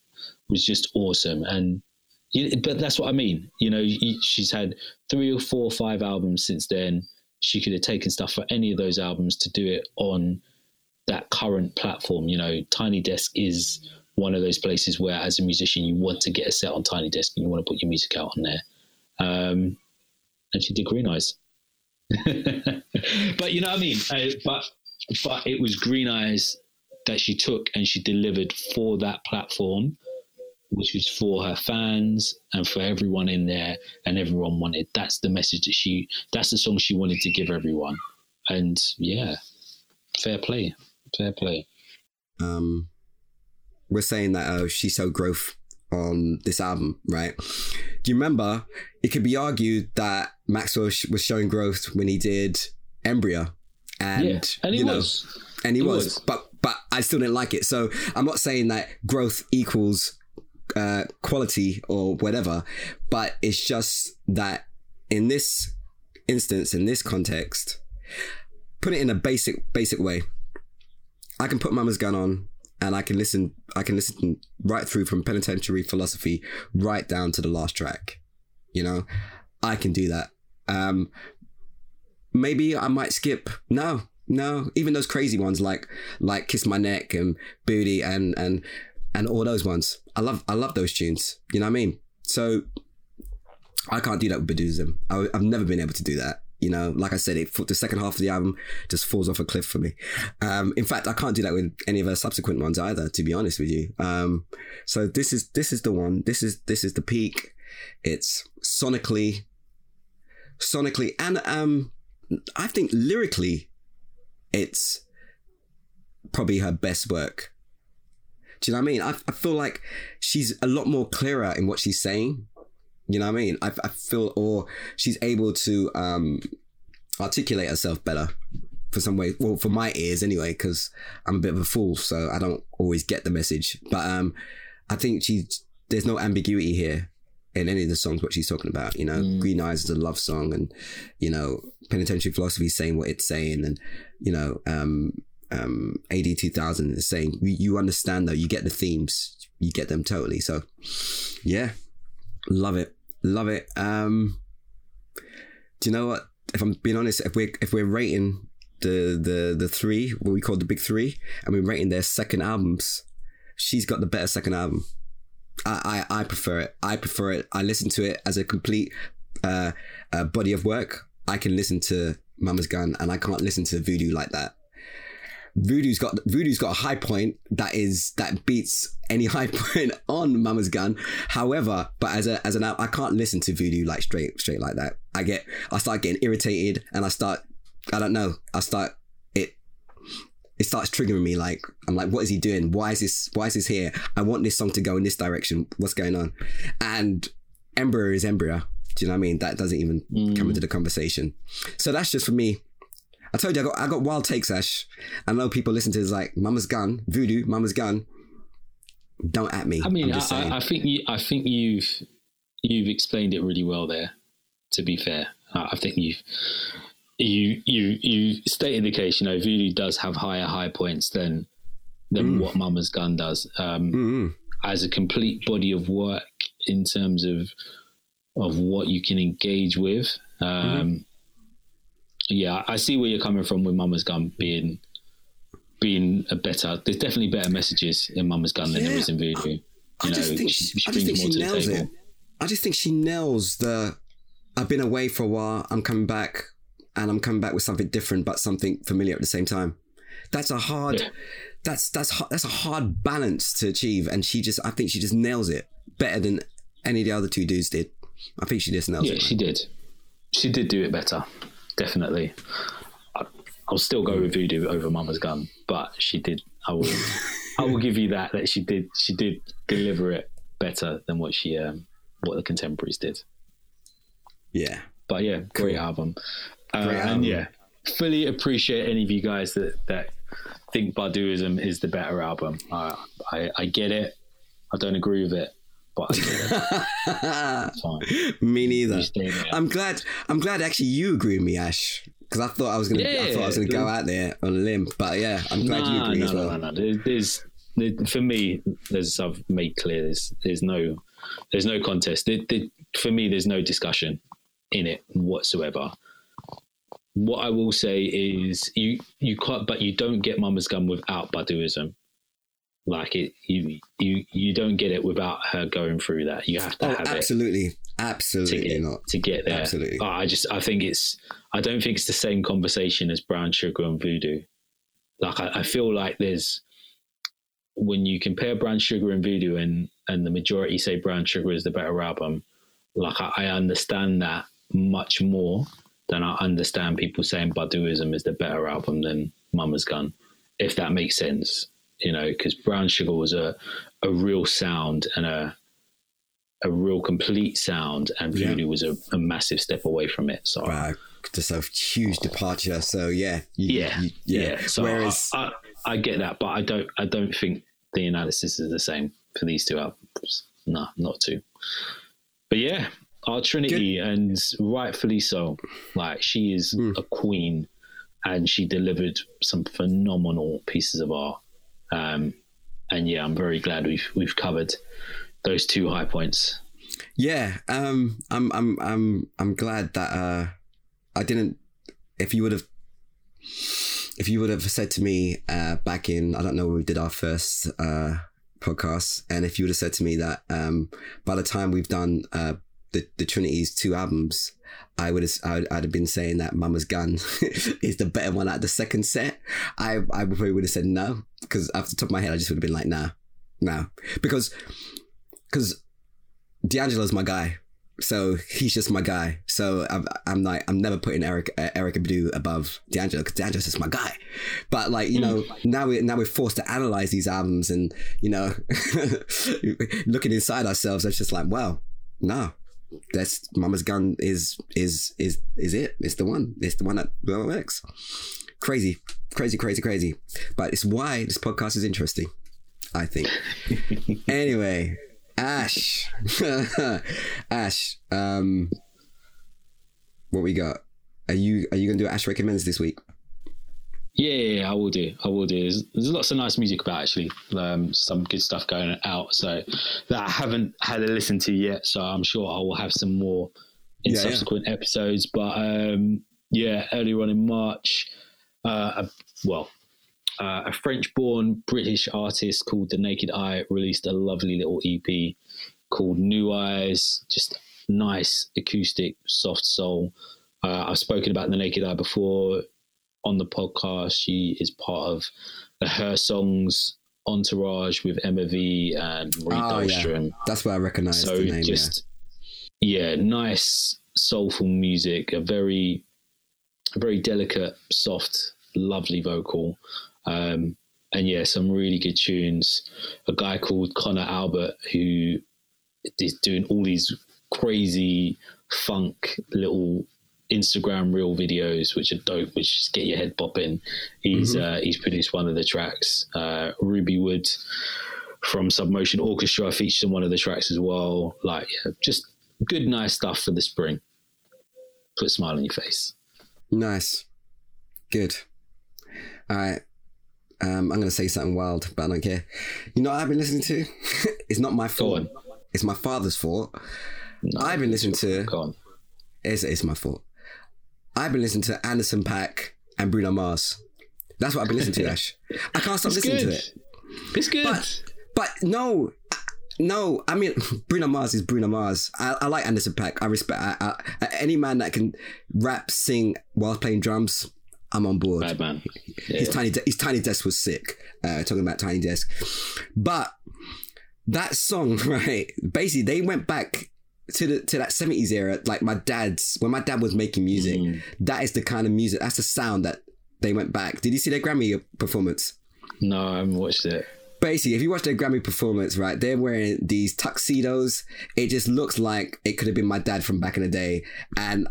was just awesome. And but that's what i mean. You know she's had three or four or five albums since then. She could have taken stuff for any of those albums to do it on that current platform. You know tiny desk is one of those places where as a musician you want to get a set on tiny desk and you want to put your music out on there. Um, and she did green eyes *laughs* but you know what I mean. Uh, but but it was Green Eyes that she took and she delivered for that platform, which was for her fans and for everyone in there, and everyone wanted. That's the message that she. That's the song she wanted to give everyone. And yeah, fair play, Fair play. Um, we're saying that oh, she so growth on this album, right? Do you remember? It could be argued that Maxwell sh- was showing growth when he did Embryo, and, yeah, and he you know, was. and he, He was, was. but but I still didn't like it. So I'm not saying that growth equals uh, quality or whatever, but it's just that in this instance, in this context, put it in a basic basic way. I can put Mama's Gun on and I can listen. I can listen right through from Penitentiary Philosophy right down to the last track. You know, I can do that. Um, maybe I might skip. No, no. Even those crazy ones like like Kiss My Neck and Booty and and and all those ones. I love I love those tunes. You know what I mean? So I can't do that with Baduizm. I, I've never been able to do that. You know, like I said, it the second half of the album just falls off a cliff for me. Um, in fact, I can't do that with any of her subsequent ones either. To be honest with you, um, so this is this is the one. This is this is the peak. It's sonically, sonically, and um, I think lyrically, it's probably her best work. Do you know what I mean? I, I feel like she's a lot more clearer in what she's saying. You know what I mean? I, I feel, or she's able to um, articulate herself better for some way. Well, for my ears anyway, because I'm a bit of a fool, so I don't always get the message. But um, I think she there's no ambiguity here in any of the songs what she's talking about. You know, Green Eyes is a love song, and you know, Penitentiary Philosophy is saying what it's saying, and you know, um, um, AD 2000 is saying you understand though, you get the themes, you get them totally. So, yeah, love it, love it. Um, do you know what? If I'm being honest, if we're if we're rating the the the three, what we call the big three, and we're rating their second albums, she's got the better second album. I, I, I prefer it. I prefer it. I listen to it as a complete uh, uh, body of work. I can listen to Mama's Gun, and I can't listen to Voodoo like that. Voodoo's got Voodoo's got a high point that is that beats any *laughs* high point on Mama's Gun. However, but as a as an I can't listen to Voodoo like straight straight like that. I get I start getting irritated, and I start I don't know. I start it it starts triggering me like I'm like, what is he doing? Why is this why is this here? I want this song to go in this direction. What's going on? And Embryo is Embryo. Do you know what I mean? That doesn't even come mm. into the conversation. So that's just for me. I told you I got I got wild takes, Ash. I know people listen to this like Mama's Gun, Voodoo, Mama's Gun. Don't at me. I mean, I. I, I think you, I think you've you've explained it really well there. To be fair, I, I think you've you you you stated the case. You know, Voodoo does have higher high points than than what Mama's Gun does. Um, Mm-mm. as a complete body of work in terms of of what you can engage with. Um, Yeah, I see where you're coming from with Mama's Gun being being a better. There's definitely better messages in Mama's Gun than there Yeah. is in Voodoo. You I just know, think she- she, she I just think she more to the nails it. I just think she nails the. I've been away for a while. I'm coming back, and I'm coming back with something different, but something familiar at the same time. That's a hard. Yeah. That's that's that's a hard balance to achieve, and she just. I think she just nails it better than any of the other two dudes did. I think she just nails Yeah, it. Yeah, she did. She did do it better, definitely. I, I'll still go with Voodoo over Mama's Gun, but she did. I will. I will give you that that she did. She did deliver it better than what she um, what the contemporaries did. yeah. But yeah, great album. Uh, Great album. And yeah, fully appreciate any of you guys that that think Baduizm is the better album. Uh, I I get it. I don't agree with it, but. It's fine. Me neither. You stay there. I'm glad. I'm glad actually you agree with me, Ash. Because I thought I was gonna. yeah, I thought I was gonna go out there on a limb. But yeah, I'm glad you agree no, as well. no, no, no. There's, there's, for me, as I've made clear, there's, there's no, there's no contest. There, there, for me, there's no discussion in it whatsoever. What I will say is, you, you can't, but you don't get Mama's Gun without Baduizm. Like it, you, you, you don't get it without her going through that. You have to Oh, have it absolutely, to absolutely get not. to get there. Absolutely. Oh, I just I think it's I don't think it's the same conversation as Brown Sugar and Voodoo. Like I, I feel like there's when you compare Brown Sugar and Voodoo and and the majority say Brown Sugar is the better album. Like I, I understand that much more than I understand people saying Baduizm is the better album than Mama's Gun. if that makes sense. You know, because Brown Sugar was a a real sound and a a real complete sound, and Voodoo yeah. was a, a, massive step away from it. So, wow, just a huge departure. So yeah, you, yeah, you, yeah, yeah. So Whereas I, I, I, get that, but I don't, I don't think the analysis is the same for these two albums. No, not two. But yeah, our Trinity, Good. and rightfully so. Like she is mm. a queen, and she delivered some phenomenal pieces of art. Um, and yeah, I'm very glad we've we've covered those two high points. Yeah, um, I'm I'm I'm I'm glad that uh, I didn't. If you would have, if you would have said to me uh, back in, I don't know, when we did our first uh, podcast, and if you would have said to me that um, by the time we've done uh, the the Trinity's two albums, I would have I'd, I'd have been saying that Mama's Gun *laughs* is the better one at the second set. I I probably would have said no because off the top of my head, I just would have been like, nah, nah, because because D'Angelo's my guy. So he's just my guy. So I'm, I'm like, I'm never putting Eric, uh, Erykah Badu above D'Angelo because D'Angelo's just my guy. But like, you know, mm. now we now we're forced to analyze these albums and you know, *laughs* looking inside ourselves. It's just like, wow, no, that's Mama's Gun is is is is it? It's the one. It's the one that works. Crazy, crazy, crazy, crazy. But it's why this podcast is interesting. I think. *laughs* anyway, Ash, *laughs* Ash. Um, what we got? Are you are you gonna do Ash recommends this week? Yeah, yeah, yeah, I will do. I will do. There's, there's lots of nice music about actually. Um, some good stuff going out. So that I haven't had a listen to yet. So I'm sure I will have some more in yeah, subsequent yeah. episodes. But um, yeah, earlier on in March, uh, well, uh, a French-born British artist called The Naked Eye released a lovely little EP called New Eyes. Just nice acoustic, soft soul. Uh, I've spoken about The Naked Eye before on the podcast. She is part of the Her Songs entourage with Emma V and Marie oh, Yeah. That's where I recognize so the name. Just yeah. yeah, nice soulful music. A very, a very delicate, soft, lovely vocal. Um, and yeah, some really good tunes. A guy called Connor Albert who is doing all these crazy funk little Instagram reel videos, which are dope, which just get your head popping. He's mm-hmm. uh, he's produced one of the tracks. Uh, Ruby Wood from Submotion Orchestra featured in one of the tracks as well. Like, yeah, just good, nice stuff for the spring. Put a smile on your face. Nice, good. All right. Um, I'm going to say something wild, but I don't care. You know what I've been listening to? *laughs* it's not my fault. It's my father's fault. No, I've been listening to. It's, it's my fault. I've been listening to Anderson .Paak and Bruno Mars. That's what I've been listening to, *laughs* Ash. I can't stop it's listening good. to it. It's good. But, but no, no, I mean *laughs* Bruno Mars is Bruno Mars. I, I like Anderson .Paak. I respect I, I, any man that can rap, sing while playing drums. I'm on board. Bad man. Yeah, his tiny his tiny desk was sick. Uh, talking about tiny desk, but that song *laughs* right. Basically, they went back to the to that seventies era. Like my dad's when my dad was making music. Mm. That is the kind of music. That's the sound that they went back. Did you see their Grammy performance? No, I haven't watched it basically, if you watch their Grammy performance, right, they're wearing these tuxedos. It just looks like it could have been my dad from back in the day. And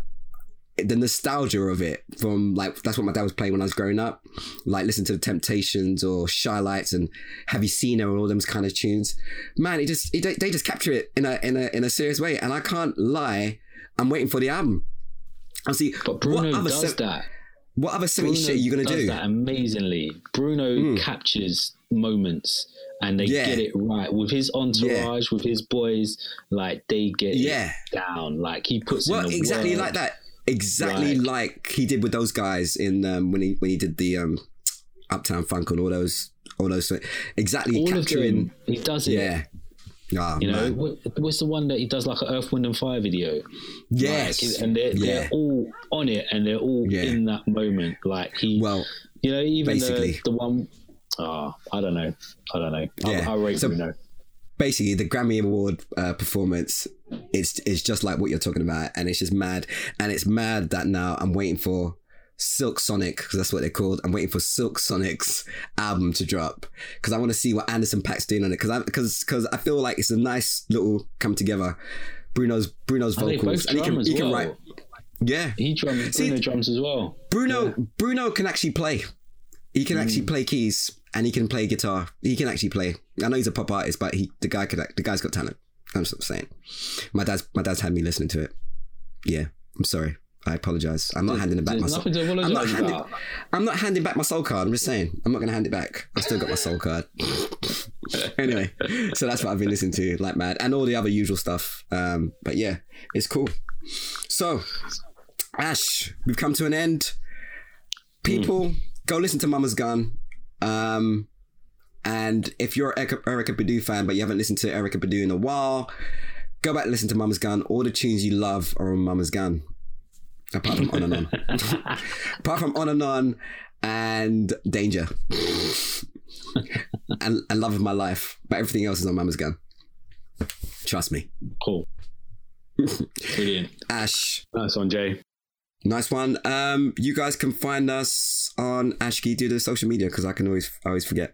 the nostalgia of it from like that's what my dad was playing when I was growing up. Like listen to the Temptations or Chi-Lites and Have You Seen Her and all those kind of tunes. Man, it just it, they just capture it in a in a in a serious way. And I can't lie, I'm waiting for the album. I see. But Bruno what does se- that. What other silly shit are you gonna do? That amazingly. Bruno mm. captures moments and they yeah. get it right with his entourage, yeah. with his boys. Like they get yeah. down. Like he puts well exactly like that exactly right. like he did with those guys in um, when he when he did the um, Uptown Funk and all those all those exactly all capturing. he does it. Yeah. Oh, you know, what, what's the one that he does like an Earth, Wind and Fire video? Yes, like, and they're, yeah. they're all on it, and they're all yeah. in that moment. Like he, well, you know, even the, the one. Oh, I don't know. I don't know. Yeah. I, I rate so, Bruno basically the Grammy Award uh, performance is is just like what you're talking about, and it's just mad. And it's mad that now I'm waiting for Silk Sonic because that's what they're called. I'm waiting for Silk Sonic's album to drop because I want to see what Anderson .Paak's doing on it because I because because I feel like it's a nice little come together. Bruno's Bruno's vocals and he can he can well. write. Yeah, He drums. See- drums as well. Bruno Bruno can actually play. He can actually play keys and he can play guitar. He can actually play. I know he's a pop artist, but he the guy could act- the guy's got talent. I'm just saying. My dad's my dad's had me listening to it. Yeah, I'm sorry. I apologize. I'm not handing it back my soul. I'm not handing. I'm not handing back my soul card. I'm just saying. I'm not going to hand it back. I've still got my soul card. *laughs* anyway, so that's what I've been listening to, like mad, and all the other usual stuff. Um, but yeah, it's cool. So, Ash, we've come to an end. People, go listen to Mama's Gun. Um, and if you're an Erykah, Badu fan, but you haven't listened to Erykah Badu in a while, go back and listen to Mama's Gun. All the tunes you love are on Mama's Gun. Apart from On and On. *laughs* Apart from On and On and Danger. and, and Love of My Life. But everything else is on Mama's Gun. Trust me. Cool. *laughs* Brilliant. Ash, Nice one, Jay. Nice one. Um, you guys can find us on Ashki. Do the social media because I can always I always forget.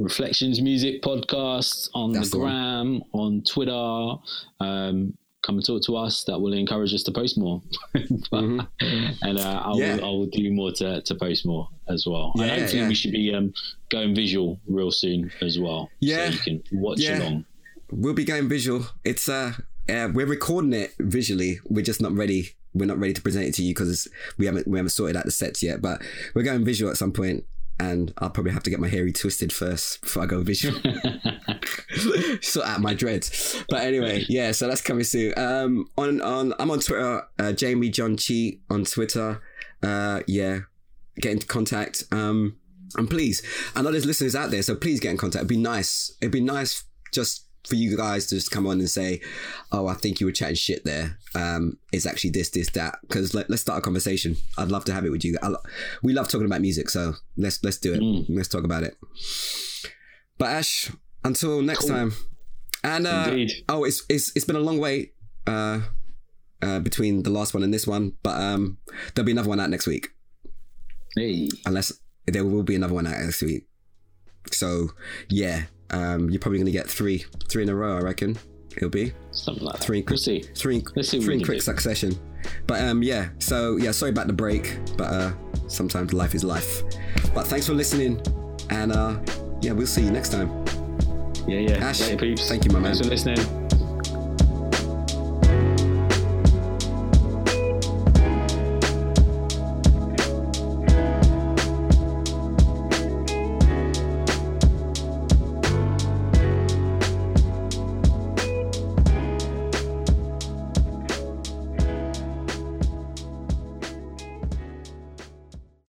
Reflections Music Podcast on That's the the gram, on Twitter. Um, come and talk to us. That will encourage us to post more. *laughs* and uh, I, Mm-hmm. Yeah. will, I will do more to, to post more as well. Yeah, and hopefully yeah. we should be um, going visual real soon as well. Yeah. So you can watch Yeah. along. We'll be going visual. It's uh, uh we're recording it visually. We're just not ready. We're not ready to present it to you because we haven't we haven't sorted out the sets yet. But we're going visual at some point, and I'll probably have to get my hair twisted first before I go visual. *laughs* sort out my dreads. But anyway, yeah. So that's coming soon. Um, on on I'm on Twitter. Uh, Jamie John Chi on Twitter. Uh, yeah, get into contact. Um, and please, I know there's listeners out there, so please get in contact. It'd be nice. It'd be nice just for you guys to just come on and say, "Oh, I think you were chatting shit there. Um, it's actually this, this, that." Because let, let's start a conversation. I'd love to have it with you. I, lo- we love talking about music, so let's let's do it. Mm. Let's talk about it. But Ash, until next Cool. time. And uh, oh, it's it's it's been a long wait uh, uh, between the last one and this one, but um, there'll be another one out next week Hey. unless there will be another one out next week. So yeah, um, you're probably gonna get three, three in a row. I reckon it'll be Something like three. We'll quick- see. Three, Let's see three in quick do. succession. But um, yeah. So yeah, sorry about the break, but uh, sometimes life is life. But thanks for listening, and uh, yeah, we'll see you next time. Yeah, yeah. Ash, Later, peeps. thank you, my Thanks for listening.